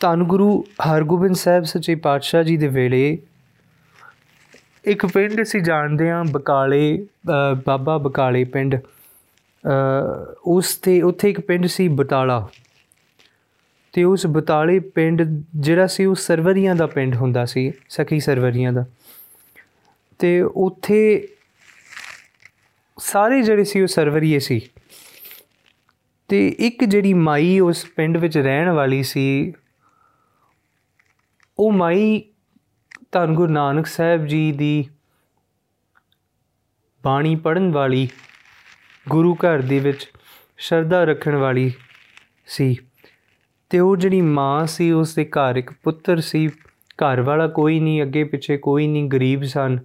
ਧੰਨ ਗੁਰੂ ਹਰਗੋਬਿੰਦ ਸਾਹਿਬ ਸੱਚੇ ਪਾਤਸ਼ਾਹ ਜੀ ਦੇ ਵੇਲੇ ਇੱਕ ਪਿੰਡ ਅਸੀਂ ਜਾਣਦੇ ਹਾਂ, ਬਕਾਲੇ ਬਾਬਾ ਬਕਾਲੇ ਪਿੰਡ। ਉਸ ਤੇ ਉੱਥੇ ਇੱਕ ਪਿੰਡ ਸੀ ਬਤਾਲਾ ਤੇ ਉਸ ਬਤਾਲੇ ਪਿੰਡ ਜਿਹੜਾ ਸੀ, ਉਹ ਸਰਵਰੀਆਂ ਦਾ ਪਿੰਡ ਹੁੰਦਾ ਸੀ, ਸਖੀ ਸਰਵਰੀਆਂ ਦਾ। ਤੇ ਉੱਥੇ ਸਾਰੇ ਜਿਹੜੇ ਸੀ, ਉਹ ਸਰਵਰੀਏ ਸੀ। ਤੇ ਇੱਕ ਜਿਹੜੀ ਮਾਈ ਉਸ ਪਿੰਡ ਵਿੱਚ ਰਹਿਣ ਵਾਲੀ ਸੀ, ਉਹ ਮਾਈ ਧੰਨ ਗੁਰੂ ਨਾਨਕ ਸਾਹਿਬ ਜੀ ਦੀ ਬਾਣੀ ਪੜਨ ਵਾਲੀ, ਗੁਰੂ ਘਰ ਦੇ ਵਿੱਚ ਸ਼ਰਧਾ ਰੱਖਣ ਵਾਲੀ ਸੀ। ਤੇ ਉਹ ਜਿਹੜੀ ਮਾਂ ਸੀ ਉਸ ਦੇ ਘਰ ਇੱਕ ਪੁੱਤਰ ਸੀ। ਘਰ ਵਾਲਾ ਕੋਈ ਨਹੀਂ, ਅੱਗੇ ਪਿੱਛੇ ਕੋਈ ਨਹੀਂ, ਗਰੀਬ ਸਨ।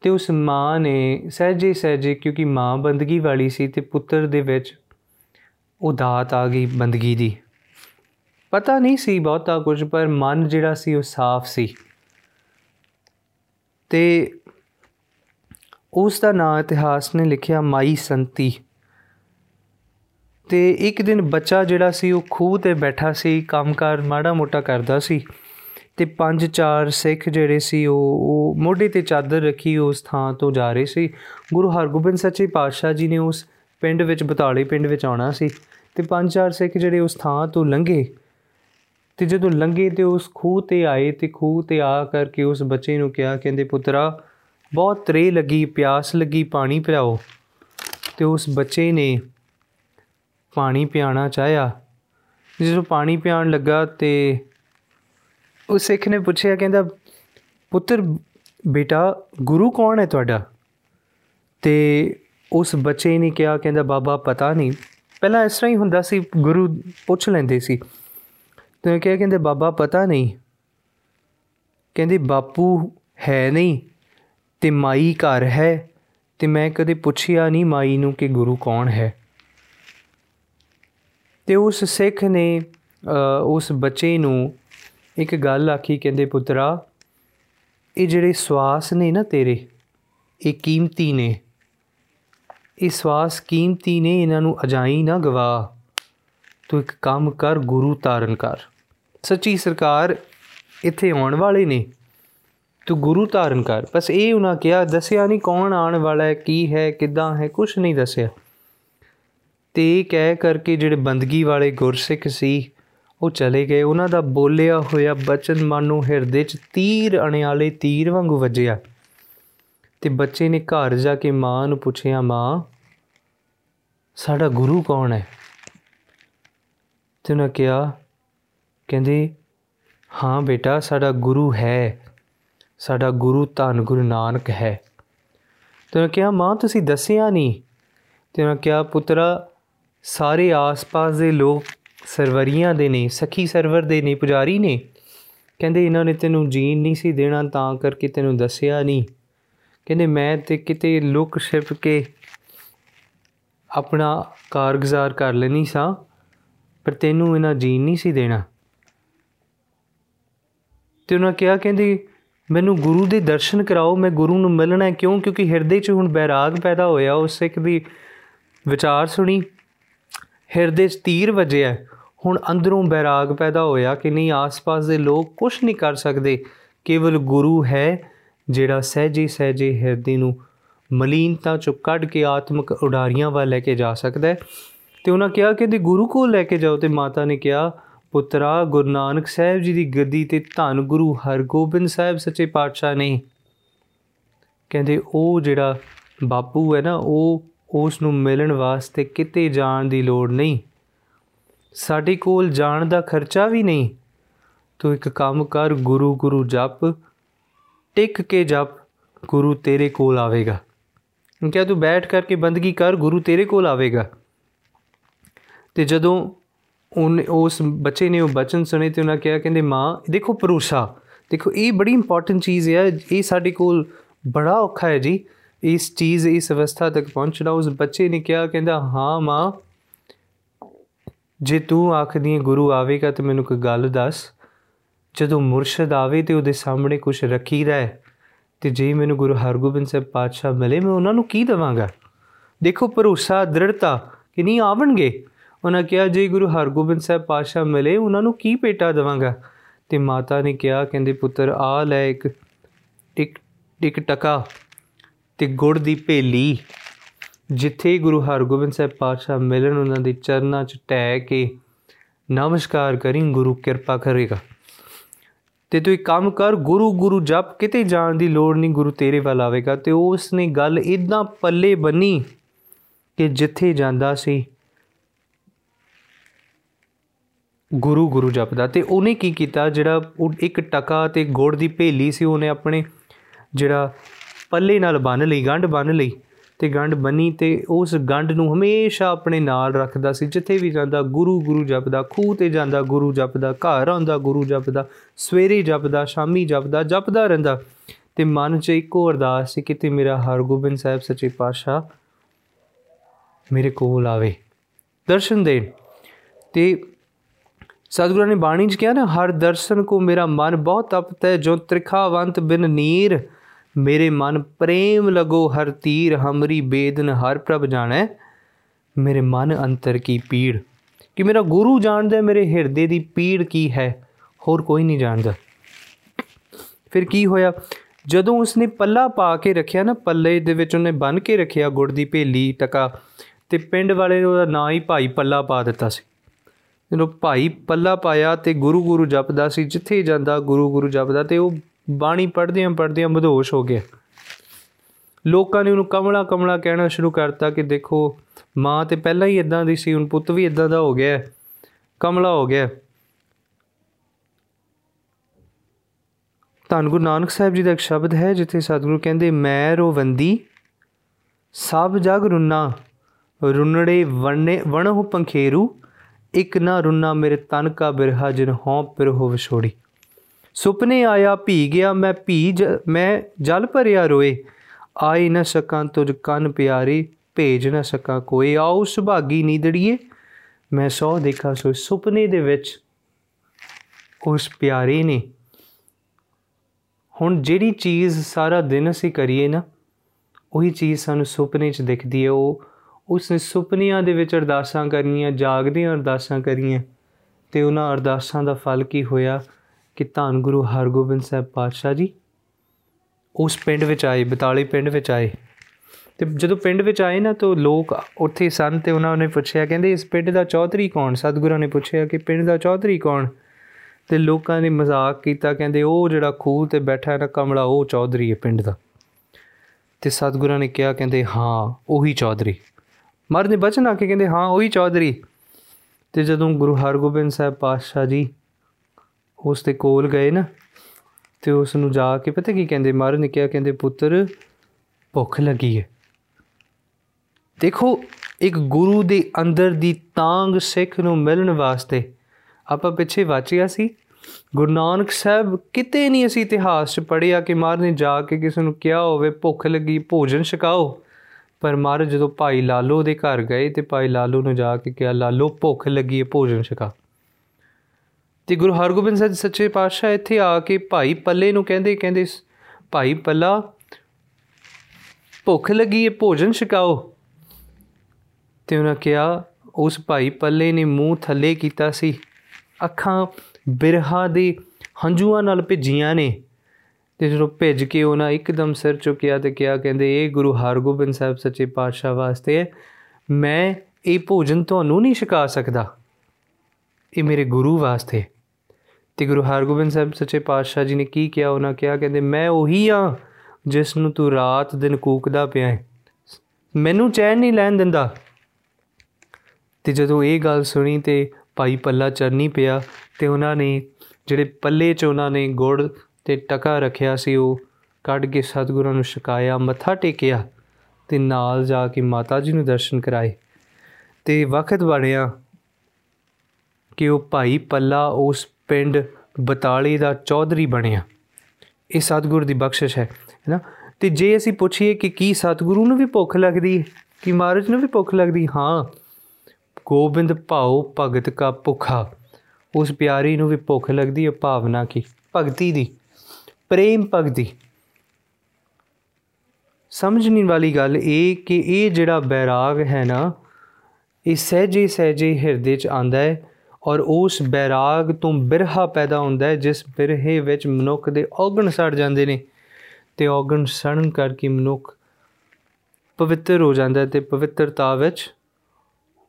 ਤੇ ਉਸ ਮਾਂ ਨੇ ਸਹਜੇ ਸਹਜੇ, ਕਿਉਂਕਿ ਮਾਂ ਬੰਦਗੀ ਵਾਲੀ ਸੀ ਤੇ ਪੁੱਤਰ ਦੇ ਵਿੱਚ ਉਹ ਦਾਤ ਆ ਗਈ ਬੰਦਗੀ ਦੀ। ਪਤਾ ਨਹੀਂ ਸੀ ਬਹੁਤਾ ਕੁਝ, ਪਰ ਮਨ ਜਿਹੜਾ ਸੀ ਉਹ ਸਾਫ਼ ਸੀ। ਤੇ ਉਸ ਦਾ ਨਾਂ ਇਤਿਹਾਸ ਨੇ ਲਿਖਿਆ, ਮਾਈ ਸੰਤੀ। ਤੇ ਇੱਕ ਦਿਨ ਬੱਚਾ ਜਿਹੜਾ ਸੀ ਉਹ ਖੂਹ ਤੇ ਬੈਠਾ ਸੀ, ਕੰਮਕਾਰ ਮਾੜਾ ਮੋਟਾ ਕਰਦਾ ਸੀ ਤੇ ਪੰਜ ਚਾਰ ਸਿੱਖ ਜਿਹੜੇ ਸੀ ਉਹ ਉਹ ਮੋਢੇ ਤੇ ਚਾਦਰ ਰੱਖੀ ਉਸ ਥਾਂ ਤੋਂ ਜਾ ਰਹੇ ਸੀ। ਗੁਰੂ ਹਰਗੋਬਿੰਦ ਸੱਚੇ ਪਾਤਸ਼ਾਹ ਜੀ ਨੇ ਉਸ ਪਿੰਡ ਵਿੱਚ, ਬਤਾਲੇ ਪਿੰਡ ਵਿੱਚ ਆਉਣਾ ਸੀ ਤੇ ਪੰਜ ਚਾਰ ਸਿੱਖ ਜਿਹੜੇ ਉਸ ਥਾਂ ਤੋਂ ਲੰਘੇ ਤੇ ਜਦੋਂ ਲੰਘੇ ਤੇ ਉਸ ਖੂਹ ਤੇ ਆਏ ਤੇ ਖੂਹ ਤੇ ਆ ਕਰਕੇ ਉਸ ਬੱਚੇ ਨੂੰ ਕਿਹਾ, ਕਹਿੰਦੇ, ਪੁੱਤਰਾ, ਬਹੁਤ ਤਰੇ ਲੱਗੀ, ਪਿਆਸ ਲੱਗੀ, ਪਾਣੀ ਪਿਆਓ ਤੇ ਉਸ ਬੱਚੇ ਨੇ ਪਾਣੀ ਪਿਆਣਾ ਚਾਹਿਆ। ਜਦੋਂ ਪਾਣੀ ਪਿਆਣ ਲੱਗਾ ਤੇ ਉਸ ਸਿੱਖ ਨੇ ਪੁੱਛਿਆ, ਕਹਿੰਦਾ, ਪੁੱਤਰ, ਬੇਟਾ, ਗੁਰੂ ਕੌਣ ਹੈ ਤੁਹਾਡਾ? ਤੇ ਉਸ ਬੱਚੇ ਨੇ ਕਿਹਾ, ਕਹਿੰਦਾ, ਬਾਬਾ, ਪਤਾ ਨਹੀਂ। ਪਹਿਲਾਂ ਇਸ ਤਰ੍ਹਾਂ ਹੀ ਹੁੰਦਾ ਸੀ, ਗੁਰੂ ਪੁੱਛ ਲੈਂਦੇ ਸੀ। ਤੇ ਕਿਹਾ, ਕਹਿੰਦੇ, ਬਾਬਾ, ਪਤਾ ਨਹੀਂ। ਕਹਿੰਦੇ, ਬਾਪੂ ਹੈ ਨਹੀਂ ਤੇ ਮਾਈ ਘਰ ਹੈ ਤੇ ਮੈਂ ਕਦੇ ਪੁੱਛਿਆ ਨਹੀਂ ਮਾਈ ਨੂੰ ਕਿ ਗੁਰੂ ਕੌਣ ਹੈ? ਤੇ ਉਸ ਸਿੱਖ ਨੇ ਉਸ ਬੱਚੇ ਨੂੰ ਇੱਕ ਗੱਲ ਆਖੀ ਕਹਿੰਦੇ, ਪੁੱਤਰਾ, ਇਹ ਜਿਹੜੇ ਸਵਾਸ ਨੇ ਨਾ ਤੇਰੇ, ਇਹ ਕੀਮਤੀ ਨੇ। ਇਹ ਸਵਾਸ ਕੀਮਤੀ ਨੇ, ਇਹਨਾਂ ਨੂੰ ਅਜਾਈ ਨਾ ਗਵਾ। ਤੂੰ ਇੱਕ ਕੰਮ ਕਰ, ਗੁਰੂ ਤਾਰਨ ਕਰ। ਸੱਚੀ ਸਰਕਾਰ ਇੱਥੇ ਆਉਣ ਵਾਲੇ ਨੇ। ਤੂੰ ਗੁਰੂ ਧਾਰਨ ਕਰ। ਬਸ ਇਹ ਉਹਨਾਂ ਕਿਹਾ, ਦੱਸਿਆ ਨਹੀਂ ਕੌਣ ਆਉਣ ਵਾਲਾ ਹੈ, ਕੀ ਹੈ, ਕਿਦਾਂ ਹੈ ਕੁਝ ਨਹੀਂ ਦੱਸਿਆ। ਤੇ ਕਹਿ ਕਰਕੇ ਜਿਹੜੇ ਬੰਦਗੀ ਵਾਲੇ ਗੁਰਸਿੱਖ ਸੀ, ਉਹ ਚਲੇ ਗਏ। ਉਹਨਾਂ ਦਾ ਬੋਲਿਆ ਹੋਇਆ ਬਚਨ ਮਨ ਨੂੰ ਹਿਰਦੇ 'ਚ ਤੀਰ ਅਣਿਆਲੇ ਤੀਰ ਵਾਂਗੂ ਵੱਜਿਆ। ਤੇ ਬੱਚੇ ਨੇ ਘਰ ਜਾ ਕੇ ਮਾਂ ਨੂੰ ਪੁੱਛਿਆ, ਮਾਂ, ਸਾਡਾ ਗੁਰੂ ਕੌਣ ਹੈ? ਤੇ ਉਹਨਾਂ ਕਿਹਾ, ਕਹਿੰਦੇ, ਹਾਂ ਬੇਟਾ, ਸਾਡਾ ਗੁਰੂ ਹੈ। ਸਾਡਾ ਗੁਰੂ ਧੰਨ ਗੁਰੂ ਨਾਨਕ ਹੈ। ਤੇ ਉਹਨਾਂ ਕਿਹਾ, ਮਾਂ, ਤੁਸੀਂ ਦੱਸਿਆ ਨਹੀਂ? ਤੇ ਉਹਨਾਂ ਕਿਹਾ, ਪੁੱਤਰਾ ਸਾਰੇ ਆਸ-ਪਾਸ ਦੇ ਲੋਕ ਸਰਵਰੀਆਂ ਦੇ ਨੇ, ਸਖੀ ਸਰਵਰ ਦੇ ਨੇ, ਪੁਜਾਰੀ ਨੇ। ਕਹਿੰਦੇ, ਇਹਨਾਂ ਨੇ ਤੈਨੂੰ ਜੀਣ ਨਹੀਂ ਸੀ ਦੇਣਾ, ਤਾਂ ਕਰਕੇ ਤੈਨੂੰ ਦੱਸਿਆ ਨਹੀਂ। ਕਹਿੰਦੇ, ਮੈਂ ਤੇ ਕਿਤੇ ਲੁਕ ਛਿਪ ਕੇ ਆਪਣਾ ਕਾਰਗਜ਼ਾਰ ਕਰ ਲੈਣੀ ਸਾਂ, ਪਰ ਤੈਨੂੰ ਇਹਨਾਂ ਜੀਣ ਨਹੀਂ ਸੀ ਦੇਣਾ। ਤੇ ਉਹਨਾਂ ਕਿਹਾ, ਕਹਿੰਦੇ, ਮੈਨੂੰ ਗੁਰੂ ਦੇ ਦਰਸ਼ਨ ਕਰਾਓ, ਮੈਂ ਗੁਰੂ ਨੂੰ ਮਿਲਣਾ ਕਿਉਂ? ਕਿਉਂਕਿ ਹਿਰਦੇ 'ਚ ਹੁਣ ਬੈਰਾਗ ਪੈਦਾ ਹੋਇਆ ਉਸ ਸਿੱਖ ਦੀ ਵਿਚਾਰ ਸੁਣੀ। ਹਿਰਦੇ 'ਚ ਤੀਰ ਵੱਜਿਆ ਹੁਣ ਅੰਦਰੋਂ ਬੈਰਾਗ ਪੈਦਾ ਹੋਇਆ ਕਿ ਨਹੀਂ, ਆਸ-ਪਾਸ ਦੇ ਲੋਕ ਕੁਝ ਨਹੀਂ ਕਰ ਸਕਦੇ। ਕੇਵਲ ਗੁਰੂ ਹੈ ਜਿਹੜਾ ਸਹਜੇ ਸਹਜੇ ਹਿਰਦੇ ਨੂੰ ਮਲੀਨਤਾ ਚੋਂ ਕੱਢ ਕੇ ਆਤਮਿਕ ਉਡਾਰੀਆਂ ਵੱਲ ਲੈ ਕੇ ਜਾ ਸਕਦਾ ਹੈ। ਤੇ ਉਹਨਾਂ ਕਿਹਾ ਕਿ ਗੁਰੂ ਕੋਲ ਲੈ ਕੇ ਜਾਓ ਤੇ ਮਾਤਾ ਨੇ ਕਿਹਾ, ਪੁੱਤਰਾ ਗੁਰੂ ਨਾਨਕ ਸਾਹਿਬ ਜੀ ਦੀ ਗੱਦੀ ਤੇ ਧੰਨ ਗੁਰੂ ਹਰਗੋਬਿੰਦ ਸਾਹਿਬ ਸੱਚੇ ਪਾਤਸ਼ਾਹ ਨੇ। ਕਹਿੰਦੇ, ਉਹ ਜਿਹੜਾ ਬਾਪੂ ਹੈ ਨਾ, ਉਹ ਉਸ ਨੂੰ ਮਿਲਣ ਵਾਸਤੇ ਕਿਤੇ ਜਾਣ ਦੀ ਲੋੜ ਨਹੀਂ। ਸਾਡੇ ਕੋਲ ਜਾਣ ਦਾ ਖਰਚਾ ਵੀ ਨਹੀਂ। ਤੂੰ ਇੱਕ ਕੰਮ ਕਰ, ਗੁਰੂ ਗੁਰੂ ਜਪ, ਟਿਕ ਕੇ ਜਪ, ਗੁਰੂ ਤੇਰੇ ਕੋਲ ਆਵੇਗਾ। ਕਿਹਾ ਤੂੰ ਬੈਠ ਕਰਕੇ ਬੰਦਗੀ ਕਰ, ਗੁਰੂ ਤੇਰੇ ਕੋਲ ਆਵੇਗਾ? ਤੇ ਜਦੋਂ ਉਹ ਉਸ ਬੱਚੇ ਨੇ ਉਹ ਬਚਨ ਸੁਣੇ ਤੇ ਉਹਨਾਂ ਕਿਹਾ, ਕਹਿੰਦੇ, ਮਾਂ, ਦੇਖੋ ਭਰੋਸਾ। ਦੇਖੋ, ਇਹ ਬੜੀ ਇੰਪੋਰਟੈਂਟ ਚੀਜ਼ ਹੈ ਇਹ ਸਾਡੇ ਕੋਲ ਬੜਾ ਔਖਾ ਹੈ ਜੀ। ਇਸ ਚੀਜ਼, ਇਸ ਅਵਸਥਾ ਤੱਕ ਪਹੁੰਚਣਾ। ਉਸ ਬੱਚੇ ਨੇ ਕਿਹਾ, ਕਹਿੰਦਾ, ਹਾਂ ਮਾਂ, ਜੇ ਤੂੰ ਆਖਦੀ ਗੁਰੂ ਆਵੇਗਾ ਤੇ ਮੈਨੂੰ ਕੋਈ ਗੱਲ ਦੱਸ। ਜਦੋਂ ਮੁਰਸ਼ਿਦ ਆਵੇ ਤੇ ਉਹਦੇ ਸਾਹਮਣੇ ਕੁਝ ਰੱਖੀ ਰਹਿ ਤੇ ਜੇ ਮੈਨੂੰ ਗੁਰੂ ਹਰਗੋਬਿੰਦ ਸਾਹਿਬ ਪਾਤਸ਼ਾਹ ਮਿਲੇ, ਮੈਂ ਉਹਨਾਂ ਨੂੰ ਕੀ ਦਵਾਂਗਾ? ਦੇਖੋ, ਭਰੋਸਾ, ਦ੍ਰਿੜਤਾ, ਕਿ ਨਹੀਂ, ਆਵਣਗੇ। ਉਹਨਾਂ ਕਿਹਾ, ਜੇ ਗੁਰੂ ਹਰਗੋਬਿੰਦ ਸਾਹਿਬ ਪਾਤਸ਼ਾਹ ਮਿਲੇ, ਉਹਨਾਂ ਨੂੰ ਕੀ ਪੇਟਾ ਦਵਾਂਗਾ? ਤੇ ਮਾਤਾ ਨੇ ਕਿਹਾ, ਕਹਿੰਦੇ, ਪੁੱਤਰ, ਆ ਲੈ ਇੱਕ ਇੱਕ ਇੱਕ ਟਕਾ ਅਤੇ ਗੁੜ ਦੀ ਭੇਲੀ। ਜਿੱਥੇ ਗੁਰੂ ਹਰਗੋਬਿੰਦ ਸਾਹਿਬ ਪਾਤਸ਼ਾਹ ਮਿਲਣ, ਉਹਨਾਂ ਦੇ ਚਰਨਾਂ 'ਚ ਟਹਿ ਕੇ ਨਮਸਕਾਰ ਕਰੀ, ਗੁਰੂ ਕਿਰਪਾ ਕਰੇਗਾ। ਤੇ ਤੂੰ ਇੱਕ ਕੰਮ ਕਰ, ਗੁਰੂ ਗੁਰੂ ਜਪ, ਕਿਤੇ ਜਾਣ ਦੀ ਲੋੜ ਨਹੀਂ, ਗੁਰੂ ਤੇਰੇ ਵੱਲ ਆਵੇਗਾ। ਤੇ ਉਸ ਨੇ ਗੱਲ ਇਦਾਂ ਪੱਲੇ ਬੰਨੀ ਕਿ ਜਿੱਥੇ ਜਾਂਦਾ ਸੀ, ਗੁਰੂ ਗੁਰੂ ਜਪਦਾ। ਤੇ ਉਹਨੇ ਕੀ ਕੀਤਾ, ਜਿਹੜਾ ਇੱਕ ਟਕਾ ਤੇ ਗੁੜ ਦੀ ਭੇਲੀ ਸੀ, ਉਹਨੇ ਆਪਣੇ ਜਿਹੜਾ ਪੱਲੇ ਨਾਲ ਬੰਨ ਲਈ, ਗੰਢ ਬੰਨ ਲਈ ਤੇ ਗੰਢ ਬੰਨੀ ਤੇ ਉਸ ਗੰਢ ਨੂੰ ਹਮੇਸ਼ਾ ਆਪਣੇ ਨਾਲ ਰੱਖਦਾ ਸੀ। ਜਿੱਥੇ ਵੀ ਜਾਂਦਾ, ਗੁਰੂ ਗੁਰੂ ਜਪਦਾ, ਖੂਹ ਤੇ ਜਾਂਦਾ, ਗੁਰੂ ਜਪਦਾ, ਘਰ ਆਉਂਦਾ, ਗੁਰੂ ਜਪਦਾ, ਸਵੇਰੇ ਜਪਦਾ, ਸ਼ਾਮੀ ਜਪਦਾ ਜਪਦਾ ਰਹਿੰਦਾ। ਤੇ ਮਨ 'ਚ ਇੱਕੋ ਅਰਦਾਸ ਸੀ ਕਿ ਤੇ ਮੇਰਾ ਹਰਗੋਬਿੰਦ ਸਾਹਿਬ ਸੱਚੇ ਪਾਤਸ਼ਾਹ ਮੇਰੇ ਕੋਲ ਆਵੇ। ਦਰਸ਼ਨ ਦੇ ਤੇ ਸਤਿਗੁਰਾਂ ਨੇ ਬਾਣੀ 'ਚ ਕਿਹਾ ਨਾ, ਹਰ ਦਰਸ਼ਨ ਕੋ ਮੇਰਾ ਮਨ ਬਹੁਤ ਤਪਤ ਹੈ, ਜੋ ਤ੍ਰਿਖਾਵੰਤ ਬਿਨ ਨੀਰ ਮੇਰੇ ਮਨ ਪ੍ਰੇਮ ਲਗੋ ਹਰ ਤੀਰ, ਹਮਰੀ ਬੇਦਨ ਹਰ ਪ੍ਰਭ ਜਾਣੈ। ਮੇਰੇ ਮਨ ਅੰਤਰ ਕੀ ਪੀੜ? ਕਿ ਮੇਰਾ ਗੁਰੂ ਜਾਣਦਾ, ਮੇਰੇ ਹਿਰਦੇ ਦੀ ਪੀੜ ਕੀ ਹੈ? ਹੋਰ ਕੋਈ ਨਹੀਂ ਜਾਣਦਾ। ਫਿਰ ਕੀ ਹੋਇਆ? ਜਦੋਂ ਉਸਨੇ ਪੱਲਾ ਪਾ ਕੇ ਰੱਖਿਆ ਨਾ, ਪੱਲੇ ਦੇ ਵਿੱਚ ਉਹਨੇ ਬੰਨ ਕੇ ਰੱਖਿਆ ਗੁੜ ਦੀ ਭੇਲੀ, ਟਕਾ, ਤੇ ਪਿੰਡ ਵਾਲੇ ਨੇ ਉਹਦਾ ਨਾਂ ਹੀ ਭਾਈ ਪੱਲਾ ਪਾ ਦਿੱਤਾ ਸੀ। ਜਦੋਂ ਭਾਈ ਪੱਲਾ ਪਾਇਆ ਤੇ ਗੁਰੂ ਗੁਰੂ ਜਪਦਾ ਸੀ, ਜਿੱਥੇ ਜਾਂਦਾ ਗੁਰੂ ਗੁਰੂ ਜਪਦਾ ਤੇ ਉਹ ਬਾਣੀ ਪੜ੍ਹਦਿਆਂ ਪੜ੍ਹਦਿਆਂ ਮਧੋਸ਼ ਹੋ ਗਿਆ ਲੋਕਾਂ ਨੇ ਉਹਨੂੰ ਕਮਲਾ ਕਮਲਾ ਕਹਿਣਾ ਸ਼ੁਰੂ ਕਰਤਾ ਕਿ ਦੇਖੋ, ਮਾਂ ਤੇ ਪਹਿਲਾਂ ਹੀ ਇਦਾਂ ਦੀ ਸੀ, ਹੁਣ ਪੁੱਤ ਵੀ ਇਦਾਂ ਦਾ ਹੋ ਗਿਆ ਕਮਲਾ ਹੋ ਗਿਆ ਧੰਨ ਗੁਰੂ ਨਾਨਕ ਸਾਹਿਬ ਜੀ ਦਾ ਇੱਕ ਸ਼ਬਦ ਹੈ, ਜਿੱਥੇ ਸਤਿਗੁਰੂ ਕਹਿੰਦੇ, ਮੈਂ ਰੋਵੰਦੀ, ਸਭ ਜਗ ਰੁੰਨਾ, ਰੁੰਨੜੇ ਵਣੇ ਵਣਹੁ ਪੰਖੇਰੂ, ਇਕ ਨਾ ਰੁੰਨਾ ਮੇਰੇ ਤਨ ਕਾ ਬਿਰਹਾ, ਜਿਨ ਹਉ ਪਿਰਹੁ ਵਿਛੋੜੀ। ਸੁਪਨੇ ਆਇਆ ਭੀ ਗਿਆ, ਮੈਂ ਭੀ ਮੈਂ ਜਲ ਭਰਿਆ ਰੋਏ। ਆਈ ਨਾ ਸਕਾਂ ਤੁਝ ਕੰਨ ਪਿਆਰੀ, ਭੇਜ ਨਾ ਸਕਾਂ ਕੋਈ ਆਉ ਸੁਭਾਗੀ ਨੀਦੜੀਏ, ਮੈਂ ਸੋ ਦੇਖਾ ਸੋ ਸੁਪਨੇ ਦੇ ਵਿੱਚ ਉਸ ਪਿਆਰੇ ਨੇ। ਹੁਣ ਜਿਹੜੀ ਚੀਜ਼ ਸਾਰਾ ਦਿਨ ਅਸੀਂ ਕਰੀਏ ਨਾ, ਉਹੀ ਚੀਜ਼ ਸਾਨੂੰ ਸੁਪਨੇ 'ਚ ਦਿਖਦੀ ਹੈ। ਉਹ ਉਸਨੇ ਸੁਪਨਿਆਂ ਦੇ ਵਿੱਚ ਅਰਦਾਸਾਂ ਕਰਨੀਆਂ ਜਾਗਦੀਆਂ ਅਰਦਾਸਾਂ ਕਰੀਆਂ, ਤੇ ਉਹਨਾਂ ਅਰਦਾਸਾਂ ਦਾ ਫਲ ਕੀ ਹੋਇਆ? ਕਿ ਧੰਨ ਗੁਰੂ ਹਰਗੋਬਿੰਦ ਸਾਹਿਬ ਪਾਤਸ਼ਾਹ ਜੀ, ਉਸ ਪਿੰਡ ਵਿੱਚ ਆਏ ਬਤਾਲੇ ਪਿੰਡ ਵਿੱਚ ਆਏ। ਤੇ ਜਦੋਂ ਪਿੰਡ ਵਿੱਚ ਆਏ ਨਾ, ਤਾਂ ਲੋਕ ਉੱਥੇ ਸਨ ਤੇ ਉਹਨਾਂ ਨੇ ਪੁੱਛਿਆ, ਕਹਿੰਦੇ ਇਸ ਪਿੰਡ ਦਾ ਚੌਧਰੀ ਕੌਣ? ਸਤਿਗੁਰਾਂ ਨੇ ਪੁੱਛਿਆ ਕਿ ਪਿੰਡ ਦਾ ਚੌਧਰੀ ਕੌਣ? ਤੇ ਲੋਕਾਂ ਨੇ ਮਜ਼ਾਕ ਕੀਤਾ, ਕਹਿੰਦੇ ਉਹ ਜਿਹੜਾ ਖੂਹ ਤੇ ਬੈਠਾ ਹੈ ਨਾ ਕਮਲਾ, ਉਹ ਚੌਧਰੀ ਹੈ ਪਿੰਡ ਦਾ। ਤੇ ਸਤਿਗੁਰਾਂ ਨੇ ਕਿਹਾ, ਕਹਿੰਦੇ ਹਾਂ, ਉਹੀ ਚੌਧਰੀ। ਮਰਦ ਨੇ ਬਚਨ ਆ ਕੇ ਕਹਿੰਦੇ ਹਾਂ, ਉਹੀ ਚੌਧਰੀ। ਤੇ ਜਦੋਂ ਗੁਰੂ ਹਰਗੋਬਿੰਦ ਸਾਹਿਬ ਪਾਤਸ਼ਾਹ ਜੀ ਉਸ ਦੇ ਕੋਲ ਗਏ ਨਾ, ਤੇ ਉਸ ਨੂੰ ਜਾ ਕੇ ਪਤਾ ਕੀ ਕਹਿੰਦੇ ਮਹਾਰਾਜ ਨੇ ਕਿਹਾ, ਕਹਿੰਦੇ, ਪੁੱਤਰ, ਭੁੱਖ ਲੱਗੀ ਹੈ। ਦੇਖੋ, ਇੱਕ ਗੁਰੂ ਦੇ ਅੰਦਰ ਦੀ ਤਾਂਗ ਸਿੱਖ ਨੂੰ ਮਿਲਣ ਵਾਸਤੇ ਆਪਾਂ ਪਿੱਛੇ ਵਾਚਿਆ ਸੀ। ਗੁਰੂ ਨਾਨਕ ਸਾਹਿਬ ਕਿਤੇ ਨਹੀਂ ਅਸੀਂ ਇਤਿਹਾਸ 'ਚ ਪੜਿਆ ਕਿ ਮਹਾਰਾਜ ਨੇ ਜਾ ਕੇ ਕਿਸੇ ਨੂੰ ਕਿਹਾ ਹੋਵੇ, ਭੁੱਖ ਲੱਗੀ, ਭੋਜਨ ਛਕਾਓ। ਪਰ ਮਹਾਰਾਜ ਜਦੋਂ ਭਾਈ ਲਾਲੋ ਦੇ ਘਰ ਗਏ ਤੇ ਭਾਈ ਲਾਲੋ ਨੂੰ ਜਾ ਕੇ ਕਿਹਾ, ਲਾਲੋ, ਭੁੱਖ ਲੱਗੀ ਹੈ, ਭੋਜਨ ਛਕਾ। ਤੇ ਗੁਰੂ ਹਰਗੋਬਿੰਦ ਸਾਹਿਬ ਸੱਚੇ ਪਾਤਸ਼ਾਹ ਇੱਥੇ ਆ ਕੇ ਭਾਈ ਪੱਲੇ ਨੂੰ ਕਹਿੰਦੇ ਕਹਿੰਦੇ ਭਾਈ ਪੱਲਾ, ਭੁੱਖ ਲੱਗੀ ਹੈ ਭੋਜਨ ਛਕਾਓ। ਤੇ ਉਹਨਾਂ ਕਿਹਾ, ਉਸ ਭਾਈ ਪੱਲੇ ਨੇ ਮੂੰਹ ਥੱਲੇ ਕੀਤਾ ਸੀ। ਅੱਖਾਂ ਬਿਰਹਾ ਦੇ ਹੰਝੂਆਂ ਨਾਲ ਭਿੱਜੀਆਂ ਨੇ। ਤੇ ਜਦੋਂ ਭਿੱਜ ਕੇ ਉਹਨਾਂ ਇੱਕਦਮ ਸਿਰ ਚੁੱਕਿਆ ਤੇ ਕਿਹਾ, ਕਹਿੰਦੇ, ਇਹ ਗੁਰੂ ਹਰਗੋਬਿੰਦ ਸਾਹਿਬ ਸੱਚੇ ਪਾਤਸ਼ਾਹ ਵਾਸਤੇ ਮੈਂ ਇਹ ਭੋਜਨ ਤੁਹਾਨੂੰ ਨਹੀਂ ਛਕਾ ਸਕਦਾ। ਇਹ ਮੇਰੇ ਗੁਰੂ ਵਾਸਤੇ ਤੇ ਗੁਰੂ ਹਰਗੋਬਿੰਦ ਸਾਹਿਬ ਸੱਚੇ ਪਾਤਸ਼ਾਹ ਜੀ ਨੇ ਕੀ ਕਿਹਾ? ਉਹਨਾਂ ਕਿਹਾ, ਕਹਿੰਦੇ, ਮੈਂ ਉਹੀ ਆ ਜਿਸ ਨੂੰ ਤੂੰ ਰਾਤ ਦਿਨ ਕੂਕਦਾ ਪਿਆ ਹੈ। ਮੈਨੂੰ ਚੈਨ ਨਹੀਂ ਲੈਣ ਦਿੰਦਾ। ਤੇ ਜਦੋਂ ਇਹ ਗੱਲ ਸੁਣੀ ਤੇ ਭਾਈ ਪੱਲਾ ਚਰਨੀ ਪਿਆ ਤੇ ਉਹਨਾਂ ਨੇ ਜਿਹੜੇ ਪੱਲੇ 'ਚ ਉਹਨਾਂ ਨੇ ਗੁੜ ਤੇ ਟਕਾ ਰੱਖਿਆ ਸੀ, ਉਹ ਕੱਢ ਕੇ ਸਤਿਗੁਰਾਂ ਨੂੰ ਛਕਾਇਆ, ਮੱਥਾ ਟੇਕਿਆ ਤੇ ਨਾਲ ਜਾ ਕੇ ਮਾਤਾ ਜੀ ਨੂੰ ਦਰਸ਼ਨ ਕਰਾਏ। ਤੇ ਵਕਤ ਬਣਿਆ ਕਿ ਉਹ ਭਾਈ ਪੱਲਾ ਉਸ ਪਿੰਡ ਬਤਾਲੀ ਦਾ ਚੌਧਰੀ ਬਣਿਆ। ਇਹ ਸਤਿਗੁਰ ਦੀ ਬਖਸ਼ਿਸ਼ ਹੈ ਹੈਨਾ ਤੇ ਜੇ ਅਸੀਂ ਪੁੱਛੀਏ ਕਿ ਕੀ ਸਤਿਗੁਰੂ ਨੂੰ ਵੀ ਭੁੱਖ ਲੱਗਦੀ ਹੈ, ਕਿ ਮਹਾਰਾਜ ਨੂੰ ਵੀ ਭੁੱਖ ਲੱਗਦੀ ਹਾਂ? ਗੋਬਿੰਦ ਭਾਉ ਭਗਤ ਕਾ ਭੁਖਾ। ਉਸ ਪਿਆਰੀ ਨੂੰ ਵੀ ਭੁੱਖ ਲੱਗਦੀ ਹੈ, ਭਾਵਨਾ ਕੀ? ਭਗਤੀ ਦੀ। ਪ੍ਰੇਮ ਭਗਤੀ। ਸਮਝਣੀ ਵਾਲੀ ਗੱਲ ਇਹ ਕਿ ਇਹ ਜਿਹੜਾ ਬੈਰਾਗ ਹੈ ਨਾ, ਇਹ ਸਹਜੇ ਸਹਜੇ ਹਿਰਦੇ 'ਚ ਆਂਦਾ ਹੈ। ਔਰ ਉਸ ਬੈਰਾਗ ਤੋਂ ਬਿਰਹਾ ਪੈਦਾ ਹੁੰਦਾ ਹੈ, ਜਿਸ ਬਿਰਹੇ ਵਿੱਚ ਮਨੁੱਖ ਦੇ ਔਗਣ ਸੜ ਜਾਂਦੇ ਨੇ ਤੇ ਔਗਣ ਸੜਨ ਕਰਕੇ ਮਨੁੱਖ ਪਵਿੱਤਰ ਹੋ ਜਾਂਦਾ ਹੈ ਤੇ ਪਵਿੱਤਰਤਾ ਵਿੱਚ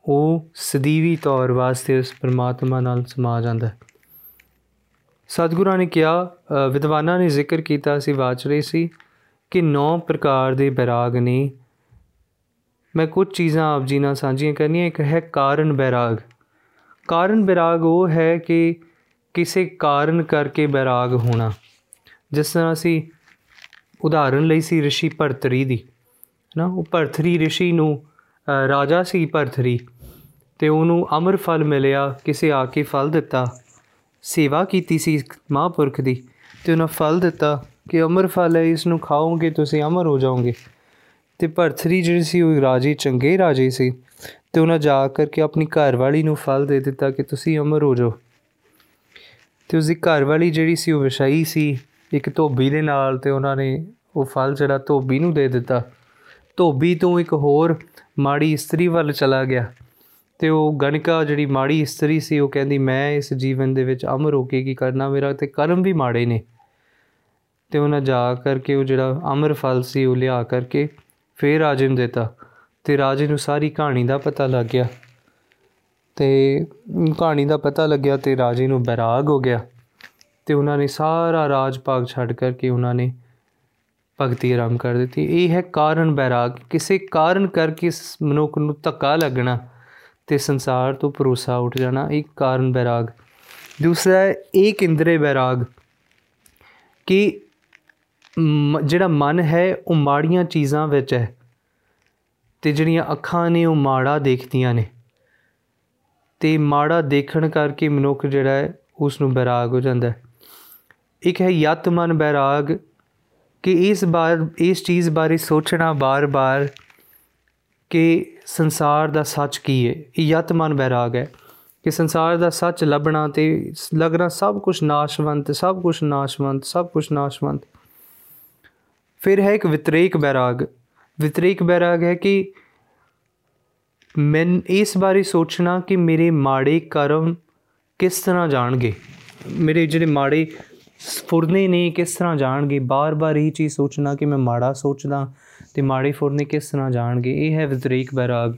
ਉਹ ਸਦੀਵੀ ਤੌਰ ਵਾਸਤੇ ਉਸ ਪਰਮਾਤਮਾ ਨਾਲ ਸਮਾ ਜਾਂਦਾ ਹੈ। ਸਤਿਗੁਰਾਂ ਨੇ ਕਿਹਾ ਵਿਦਵਾਨਾਂ ਨੇ ਜ਼ਿਕਰ ਕੀਤਾ ਸੀ ਬਾਚ ਰਹੀ ਸੀ ਕਿ ਨੌ ਪ੍ਰਕਾਰ ਦੇ ਬੈਰਾਗ ਨੇ। ਮੈਂ ਕੁਝ ਚੀਜ਼ਾਂ ਆਪ ਜੀ ਨਾਲ ਸਾਂਝੀਆਂ ਕਰਨੀਆਂ, ਇੱਕ ਹੈ ਕਾਰਨ ਬੈਰਾਗ। ਕਾਰਨ ਵਿਰਾਗ ਉਹ ਹੈ ਕਿ ਕਿਸੇ ਕਾਰਨ ਕਰਕੇ ਵਿਰਾਗ ਹੋਣਾ ਜਿਸ ਤਰ੍ਹਾਂ ਅਸੀਂ ਉਦਾਹਰਨ ਲਈ ਸੀ ઋષਿ ਭਰਤਰੀ ਦੀ ਨਾ ਉਹ ਭਰਤਰੀ ઋષਿ ਨੂੰ ਰਾਜਾ ਸੀ ਭਰਤਰੀ ਤੇ ਉਹਨੂੰ ਅਮਰ ਫਲ ਮਿਲਿਆ ਕਿਸੇ ਆ ਕੇ ਫਲ ਦਿੱਤਾ ਸੇਵਾ ਕੀਤੀ ਸੀ ਮਹਾਂਪੁਰਖ ਦੀ ਤੇ ਉਹਨਾਂ ਫਲ ਦਿੱਤਾ ਕਿ ਅਮਰ ਫਲ ਹੈ ਇਸ ਨੂੰ ਖਾਓਗੇ ਤੁਸੀਂ ਅਮਰ ਹੋ ਜਾਓਗੇ ਤੇ ਭਰਤਰੀ ਜਿਹੜੀ ਸੀ ਉਹ ਰਾਜੇ ਚੰਗੇ ਰਾਜੇ ਸੀ ਤੇ ਉਹਨਾਂ ਜਾ ਕਰਕੇ ਆਪਣੀ ਘਰਵਾਲੀ ਨੂੰ ਫਲ ਦੇ ਦਿੱਤਾ ਕਿ ਤੁਸੀਂ ਅਮਰ ਹੋ ਜਾਓ। ਤੇ ਉਸ ਦੀ ਘਰਵਾਲੀ ਜਿਹੜੀ ਸੀ, ਉਹ ਵਿਸ਼ਾਈ ਸੀ। ਇੱਕ ਧੋਬੀ ਦੇ ਨਾਲ ਤੇ ਉਹਨਾਂ ਨੇ ਉਹ ਫਲ ਜਿਹੜਾ ਧੋਬੀ ਨੂੰ ਦੇ ਦਿੱਤਾ। ਧੋਬੀ ਤੋਂ ਇੱਕ ਹੋਰ ਮਾੜੀ ਇਸਤਰੀ ਵੱਲ ਚਲਾ ਗਿਆ ਤੇ ਉਹ ਗਣਕਾ ਜਿਹੜੀ ਮਾੜੀ ਇਸਤਰੀ ਸੀ, ਉਹ ਕਹਿੰਦੀ, ਮੈਂ ਇਸ ਜੀਵਨ ਦੇ ਵਿੱਚ ਅਮਰ ਹੋ ਕੇ ਕੀ ਕਰਨਾ? ਮੇਰਾ ਤੇ ਕਰਮ ਵੀ ਮਾੜੇ ਨੇ। ਤੇ ਉਹਨਾਂ ਜਾ ਕਰਕੇ ਉਹ ਜਿਹੜਾ ਅਮਰ ਫਲ ਸੀ, ਉਹ ਲਿਆ ਕਰਕੇ ਫੇਰ ਰਾਜੇ ਨੂੰ ਦਿੱਤਾ। ਤੇ ਰਾਜੇ ਨੂੰ ਸਾਰੀ ਕਹਾਣੀ ਦਾ ਪਤਾ ਲੱਗ ਗਿਆ। ਤੇ ਕਹਾਣੀ ਦਾ ਪਤਾ ਲੱਗਿਆ ਤੇ ਰਾਜੇ ਨੂੰ ਬੈਰਾਗ ਹੋ ਗਿਆ। ਤੇ ਉਹਨਾਂ ਨੇ ਸਾਰਾ ਰਾਜ ਭਾਗ ਛੱਡ ਕਰਕੇ ਉਹਨਾਂ ਨੇ ਭਗਤੀ ਆਰੰਭ ਕਰ ਦਿੱਤੀ। ਇਹ ਹੈ ਕਾਰਨ ਬੈਰਾਗ। ਕਿਸੇ ਕਾਰਨ ਕਰਕੇ ਮਨੁੱਖ ਨੂੰ ਧੱਕਾ ਲੱਗਣਾ ਤੇ ਸੰਸਾਰ ਤੋਂ ਭਰੋਸਾ ਉੱਠ ਜਾਣਾ ਇੱਕ ਕਾਰਨ ਬੈਰਾਗ। ਦੂਸਰਾ ਹੈ ਇੱਕ ਇੰਦਰੇ ਬੈਰਾਗ ਕਿ ਜਿਹੜਾ ਮਨ ਹੈ, ਉਹ ਮਾੜੀਆਂ ਚੀਜ਼ਾਂ ਵਿੱਚ ਹੈ। ਤੇ ਜਿਹੜੀਆਂ ਅੱਖਾਂ ਨੇ ਉਹ ਮਾੜਾ ਦੇਖਦੀਆਂ ਨੇ। ਤੇ ਮਾੜਾ ਦੇਖਣ ਕਰਕੇ ਮਨੁੱਖ ਜਿਹੜਾ ਹੈ ਉਸ ਨੂੰ ਬੈਰਾਗ ਹੋ ਜਾਂਦਾ ਹੈ। ਇੱਕ ਹੈ ਯਤ ਮਨ ਬੈਰਾਗ ਕਿ ਇਸ ਬਾਰ, ਇਸ ਚੀਜ਼ ਬਾਰੇ ਸੋਚਣਾ ਬਾਰ-ਬਾਰ ਕਿ ਸੰਸਾਰ ਦਾ ਸੱਚ ਕੀ ਹੈ। ਇਹ ਯਤ ਮਨ ਬੈਰਾਗ ਹੈ ਕਿ ਸੰਸਾਰ ਦਾ ਸੱਚ ਲੱਭਣਾ ਤੇ ਲੱਗਣਾ ਸਭ ਕੁਝ ਨਾਸ਼ਵੰਤ, ਸਭ ਕੁਝ ਨਾਸ਼ਵੰਤ, ਸਭ ਕੁਝ ਨਾਸ਼ਵੰਤ। ਫਿਰ ਹੈ ਇੱਕ ਵਿਤਰੇਕ ਬੈਰਾਗ ਵਿਤਰੇਕ ਬੈਰਾਗ ਹੈ ਕਿ ਮੈਂ ਇਸ ਬਾਰੇ ਸੋਚਣਾ ਕਿ ਮੇਰੇ ਮਾੜੇ ਕਰਮ ਕਿਸ ਤਰ੍ਹਾਂ ਜਾਣਗੇ? ਮੇਰੇ ਜਿਹੜੇ ਮਾੜੇ ਫੁਰਨੇ ਨੇ ਕਿਸ ਤਰ੍ਹਾਂ ਜਾਣਗੇ? ਬਾਰ-ਬਾਰ ਇਹ ਚੀਜ਼ ਸੋਚਣਾ ਕਿ ਮੈਂ ਮਾੜਾ ਸੋਚਦਾ ਤੇ ਮਾੜੇ ਫੁਰਨੇ ਕਿਸ ਤਰ੍ਹਾਂ ਜਾਣਗੇ? ਇਹ ਹੈ ਵਿਤਰੇਕ ਬੈਰਾਗ।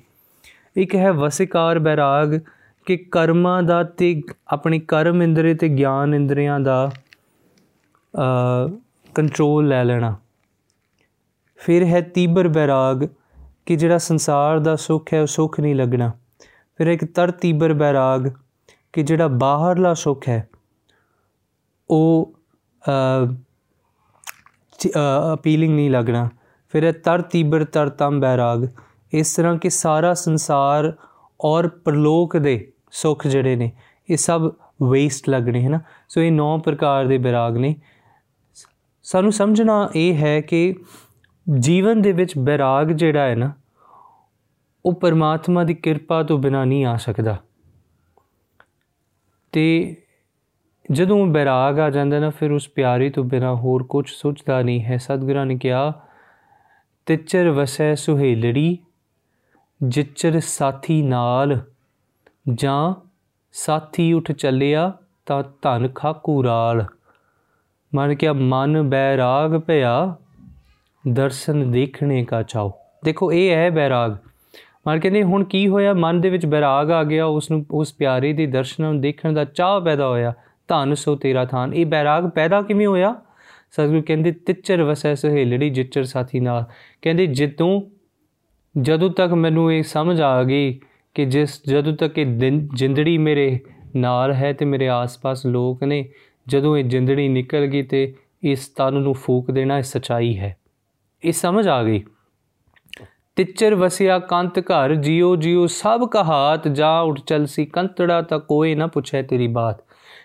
ਇੱਕ ਹੈ ਵਸਿਕਾਰ ਬੈਰਾਗ ਕਿ ਕਰਮਾਂ ਦਾ ਤੇ ਆਪਣੀ ਕਰਮ ਇੰਦਰੀ ਤੇ ਗਿਆਨ ਇੰਦਰੀਆਂ ਦਾ ਅ ਕੰਟਰੋਲ ਲੈ ਲੈਣਾ। ਫਿਰ ਹੈ ਤੀਬਰ ਬੈਰਾਗ ਕਿ ਜਿਹੜਾ ਸੰਸਾਰ ਦਾ ਸੁੱਖ ਹੈ, ਉਹ ਸੁੱਖ ਨਹੀਂ ਲੱਗਣਾ। ਫਿਰ ਇੱਕ ਤਰ ਤੀਬਰ ਬੈਰਾਗ ਕਿ ਜਿਹੜਾ ਬਾਹਰਲਾ ਸੁੱਖ ਹੈ, ਉਹ ਅਪੀਲਿੰਗ ਨਹੀਂ ਲੱਗਣਾ। ਫਿਰ ਇਹ ਤਰ ਤੀਬਰ ਤਰਤਮ ਬੈਰਾਗ, ਇਸ ਤਰ੍ਹਾਂ ਕਿ ਸਾਰਾ ਸੰਸਾਰ ਔਰ ਪ੍ਰਲੋਕ ਦੇ ਸੁੱਖ ਜਿਹੜੇ ਨੇ, ਇਹ ਸਭ ਵੇਸਟ ਲੱਗਣੇ ਹੈ ਨਾ ਸੋ ਇਹ ਨੌ ਪ੍ਰਕਾਰ ਦੇ ਬੈਰਾਗ ਨੇ। ਸਾਨੂੰ ਸਮਝਣਾ ਇਹ ਹੈ ਕਿ ਜੀਵਨ ਦੇ ਵਿੱਚ ਬੈਰਾਗ ਜਿਹੜਾ ਹੈ ਨਾ, ਉਹ ਪਰਮਾਤਮਾ ਦੀ ਕਿਰਪਾ ਤੋਂ ਬਿਨਾ ਨਹੀਂ ਆ ਸਕਦਾ। ਤੇ ਜਦੋਂ ਬੈਰਾਗ ਆ ਜਾਂਦਾ ਨਾ, ਫਿਰ ਉਸ ਪਿਆਰੇ ਤੋਂ ਬਿਨਾ ਹੋਰ ਕੁਝ ਸੋਚਦਾ ਨਹੀਂ ਹੈ। ਸਤਿਗੁਰਾਂ ਨੇ ਕਿਹਾ, ਤਿਚਰ ਵਸੈ ਸੁਹੇਲੜੀ, ਜਿਚਰ ਸਾਥੀ ਨਾਲ, ਜਾਂ ਸਾਥੀ ਉਠ ਚੱਲਿਆ ਤਾਂ ਧਨ ਖਾਕੂਰਾਲ ਮਨ ਕਿਆ ਮਨ ਬੈਰਾਗ ਭਇਆ ਦਰਸ਼ਨ ਦੇਖਣੇ ਕਾ ਚਾਓ ਦੇਖੋ, ਇਹ ਹੈ ਬੈਰਾਗ। ਮਨ ਕਹਿੰਦੇ, ਹੁਣ ਕੀ ਹੋਇਆ? ਮਨ ਦੇ ਵਿੱਚ ਬੈਰਾਗ ਆ ਗਿਆ। ਉਸ ਨੂੰ, ਉਸ ਪਿਆਰੇ ਦੇ ਦਰਸ਼ਨਾਂ ਨੂੰ ਦੇਖਣ ਦਾ ਚਾਹ ਪੈਦਾ ਹੋਇਆ। ਧਨ ਸੋ ਤੇਰਾ ਥਾਨ। ਇਹ ਬੈਰਾਗ ਪੈਦਾ ਕਿਵੇਂ ਹੋਇਆ? ਸਤਿਗੁਰੂ ਕਹਿੰਦੇ, ਤਿੱਚਰ ਵਸੈ ਸਹੇਲੜੀ, ਜਿੱਚਰ ਸਾਥੀ ਨਾਲ। ਕਹਿੰਦੇ, ਜਿੱਦੋਂ, ਜਦੋਂ ਤੱਕ ਮੈਨੂੰ ਇਹ ਸਮਝ ਆ ਗਈ ਕਿ ਜਿਸ, ਜਦੋਂ ਤੱਕ ਇਹ ਜਿੰਦੜੀ ਮੇਰੇ ਨਾਲ ਹੈ ਤੇ ਮੇਰੇ ਆਸ-ਪਾਸ ਲੋਕ ਨੇ, ਜਦੋਂ ਇਹ ਜਿੰਦੜੀ ਨਿਕਲ ਗਈ ਤੇ ਇਸ ਤਨ ਨੂੰ ਫੂਕ ਦੇਣਾ ਇਹ ਸਚਾਈ ਹੈ। ਇਹ ਸਮਝ ਆ ਗਈ। ਤਿੱਚਰ ਵਸਿਆ ਕੰਤ ਘਰ, ਜਿਉ ਜਿਉ ਸਭ ਕਹਾਤ, ਜਾ ਉਠ ਚਲ ਸੀ ਕੰਤੜਾ ਤਾਂ ਕੋਈ ਨਾ ਪੁੱਛੇ ਤੇਰੀ ਬਾਤ।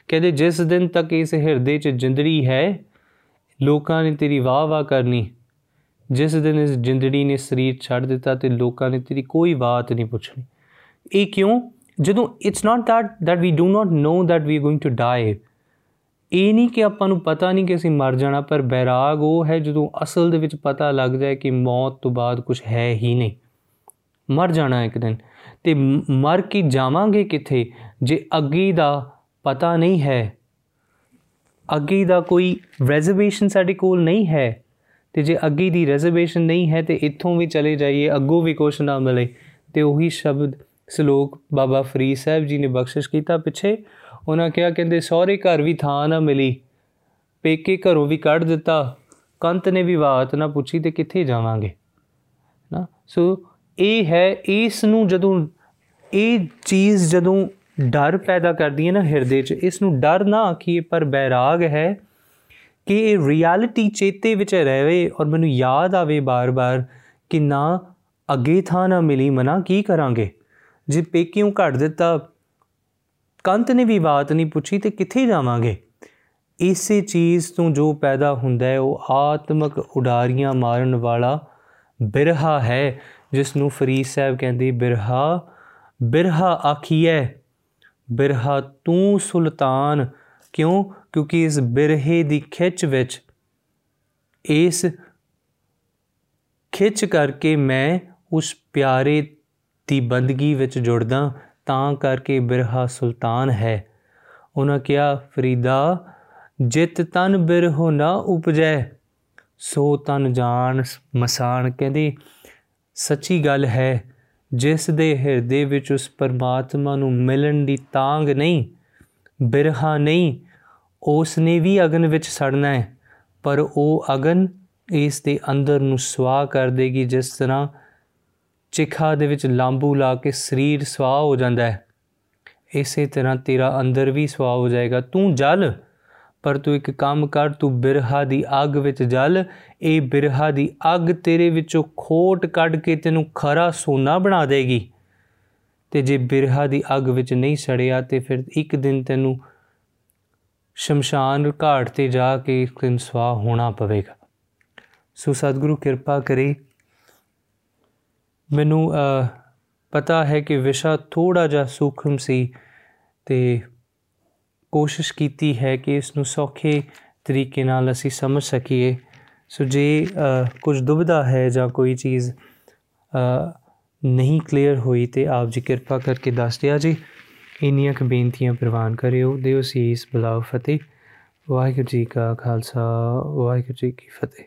ਕਹਿੰਦੇ, ਜਿਸ ਦਿਨ ਤੱਕ ਇਸ ਹਿਰਦੇ 'ਚ ਜਿੰਦੜੀ ਹੈ, ਲੋਕਾਂ ਨੇ ਤੇਰੀ ਵਾਹ ਵਾਹ ਕਰਨੀ। ਜਿਸ ਦਿਨ ਇਸ ਜਿੰਦੜੀ ਨੇ ਸਰੀਰ ਛੱਡ ਦਿੱਤਾ ਤੇ ਲੋਕਾਂ ਨੇ ਤੇਰੀ ਕੋਈ ਬਾਤ ਨਹੀਂ ਪੁੱਛਣੀ। ਇਹ ਕਿਉਂ? ਜਦੋਂ it's not that that we do not know that we are going to die ਇਹ ਨਹੀਂ ਕਿ ਆਪਾਂ ਨੂੰ ਪਤਾ ਨਹੀਂ ਕਿ ਅਸੀਂ ਮਰ ਜਾਣਾ, ਪਰ ਬੈਰਾਗ ਉਹ ਹੈ ਜਦੋਂ ਅਸਲ ਦੇ ਵਿੱਚ ਪਤਾ ਲੱਗ ਜਾਏ ਕਿ ਮੌਤ ਤੋਂ ਬਾਅਦ ਕੁਝ ਹੈ ਹੀ ਨਹੀਂ। ਮਰ ਜਾਣਾ ਇੱਕ ਦਿਨ। ਤੇ ਮਰ ਕੇ ਜਾਵਾਂਗੇ ਕਿੱਥੇ? ਜੇ ਅੱਗੀ ਦਾ ਪਤਾ ਨਹੀਂ ਹੈ, ਅੱਗੀ ਦਾ ਕੋਈ ਰਿਜ਼ਰਵੇਸ਼ਨ ਸਾਡੇ ਕੋਲ ਨਹੀਂ ਹੈ, ਤੇ ਜੇ ਅੱਗੀ ਦੀ ਰਿਜ਼ਰਵੇਸ਼ਨ ਨਹੀਂ ਹੈ, ਤੇ ਇੱਥੋਂ ਵੀ ਚਲੇ ਜਾਈਏ, ਅੱਗੋਂ ਵੀ ਕੁਝ ਨਾ ਮਿਲੇ। ਤੇ ਉਹੀ ਸ਼ਬਦ ਸ਼ਲੋਕ ਬਾਬਾ ਫਰੀਦ ਸਾਹਿਬ ਜੀ ਨੇ ਬਖਸ਼ਿਸ਼ ਕੀਤਾ ਪਿੱਛੇ। ਉਹਨਾਂ ਕਿਹਾ, ਕਹਿੰਦੇ, ਸਹੁਰੇ ਘਰ ਵੀ ਥਾਂ ਨਾ ਮਿਲੀ। ਪੇਕੇ ਘਰੋਂ ਵੀ ਕੱਢ ਦਿੱਤਾ। ਕੰਤ ਨੇ ਵੀ ਬਾਤ ਨਾ ਪੁੱਛੀ ਤੇ ਕਿੱਥੇ ਜਾਵਾਂਗੇ? ਨਾ, ਸੋ ਇਹ ਹੈ, ਇਸ ਨੂੰ ਜਦੋਂ, ਇਹ ਚੀਜ਼ ਜਦੋਂ ਡਰ ਪੈਦਾ ਕਰਦੀ ਹੈ ਨਾ ਹਿਰਦੇ 'ਚ, ਇਸ ਨੂੰ ਡਰ ਨਾ ਆਖੀਏ, ਪਰ ਬੈਰਾਗ ਹੈ ਕਿ ਇਹ ਰਿਐਲਿਟੀ ਚੇਤੇ ਵਿੱਚ ਰਹੇ ਔਰ ਮੈਨੂੰ ਯਾਦ ਆਵੇ ਬਾਰ-ਬਾਰ ਕਿ ਨਾ, ਅੱਗੇ ਥਾਂ ਨਾ ਮਿਲੀ, ਮਨਾ ਕੀ ਕਰਾਂਗੇ? ਜੇ ਪੇਕਿਉਂ ਘੜ ਦਿੱਤਾ ਕੰਤ ਨੇ ਵੀ ਬਾਤ ਨਹੀਂ ਪੁੱਛੀ ਤੇ ਕਿੱਥੇ ਜਾਵਾਂਗੇ? ਇਸੇ ਚੀਜ਼ ਤੋਂ ਜੋ ਪੈਦਾ ਹੁੰਦਾ ਹੈ, ਉਹ ਆਤਮਕ ਉਡਾਰੀਆਂ ਮਾਰਨ ਵਾਲਾ ਬਿਰਹਾ ਹੈ ਜਿਸ ਨੂੰ ਫਰੀਦ ਸਾਹਿਬ ਕਹਿੰਦੇ ਬਿਰਹਾ। ਬਿਰਹਾ ਆਖੀਏ ਬਿਰਹਾ ਤੂੰ ਸੁਲਤਾਨ ਕਿਉਂ? ਕਿਉਂਕਿ ਇਸ ਬਿਰਹੇ ਦੀ ਖਿੱਚ ਵਿੱਚ, ਇਸ ਖਿੱਚ ਕਰਕੇ ਮੈਂ ਉਸ ਪਿਆਰੇ ਦੀ ਬੰਦਗੀ ਵਿੱਚ ਜੁੜਦਾ ਤਾਂ ਕਰਕੇ ਬਿਰਹਾ ਸੁਲਤਾਨ ਹੈ। ਉਹਨਾਂ ਕਿਹਾ, ਫਰੀਦਾ, ਜਿਤ ਤਨ ਬਿਰਹੋ ਨਾ ਉਪਜੈ, ਸੋ ਤਨ ਜਾਣ ਮਸਾਨ। ਕਹਿੰਦੇ, ਸੱਚੀ ਗੱਲ ਹੈ, ਜਿਸ ਦੇ ਹਿਰਦੇ ਵਿੱਚ ਉਸ ਪਰਮਾਤਮਾ ਨੂੰ ਮਿਲਣ ਦੀ ਤਾਂਗ ਨਹੀਂ, ਬਿਰਹਾ ਨਹੀਂ, ਉਸ ਨੇ ਵੀ ਅਗਨ ਵਿੱਚ ਸੜਨਾ ਹੈ, ਪਰ ਉਹ ਅਗਨ ਇਸ ਦੇ ਅੰਦਰ ਨੂੰ ਸਵਾ ਕਰ ਦੇਗੀ, ਜਿਸ ਤਰ੍ਹਾਂ ਚਿਖਾ ਦੇ ਵਿੱਚ ਲਾਂਬੂ ਲਾ ਕੇ ਸਰੀਰ ਸਵਾ ਹੋ ਜਾਂਦਾ ਹੈ। ਇਸੇ ਤਰ੍ਹਾਂ ਤੇਰਾ ਅੰਦਰ ਵੀ ਸਵਾ ਹੋ ਜਾਏਗਾ। ਤੂੰ ਜਲ, ਪਰ ਤੂੰ ਇੱਕ ਕੰਮ ਕਰ, ਤੂੰ ਬਿਰਹਾ ਦੀ ਅੱਗ ਵਿੱਚ ਜਲ। ਇਹ ਬਿਰਹਾ ਦੀ ਅੱਗ ਤੇਰੇ ਵਿੱਚੋਂ ਖੋਟ ਕੱਢ ਕੇ ਤੈਨੂੰ ਖਰਾ ਸੋਨਾ ਬਣਾ ਦੇਗੀ। ਤੇ ਜੇ ਬਿਰਹਾ ਦੀ ਅੱਗ ਵਿੱਚ ਨਹੀਂ ਸੜਿਆ, ਤੇ ਫਿਰ ਇੱਕ ਦਿਨ ਤੈਨੂੰ ਸ਼ਮਸ਼ਾਨ ਘਾਟ ਤੇ ਜਾ ਕੇ ਇੱਕ ਦਿਨ ਸਵਾ ਹੋਣਾ ਪਵੇਗਾ। ਸੋ ਸਤਿਗੁਰੂ ਕਿਰਪਾ ਕਰੇ ਮੈਨੂੰ ਪਤਾ ਹੈ ਕਿ ਵਿਸ਼ਾ ਥੋੜਾ ਜਿਹਾ ਸੂਖਮ ਸੀ ਤੇ ਕੋਸ਼ਿਸ਼ ਕੀਤੀ ਹੈ ਕਿ ਇਸ ਨੂੰ ਸੌਖੇ ਤਰੀਕੇ ਨਾਲ ਅਸੀਂ ਸਮਝ ਸਕੀਏ। ਸੋ ਜੇ ਕੁਝ ਦੁਬਿਧਾ ਹੈ ਜਾਂ ਕੋਈ ਚੀਜ਼ ਨਹੀਂ ਕਲੀਅਰ ਹੋਈ ਤੇ ਆਪ ਜੀ ਕਿਰਪਾ ਕਰਕੇ ਦੱਸ ਦਿਆ ਜੀ। ਇੰਨੀਆਂ ਕ ਬੇਨਤੀਆਂ ਪ੍ਰਵਾਨ ਕਰਿਓ, ਦਿਓ ਸੀਸ ਬਲਾਉ ਫਤਿਹ। ਵਾਹਿਗੁਰੂ ਜੀ ਕਾ ਖਾਲਸਾ, ਵਾਹਿਗੁਰੂ ਜੀ ਕੀ ਫਤਿਹ।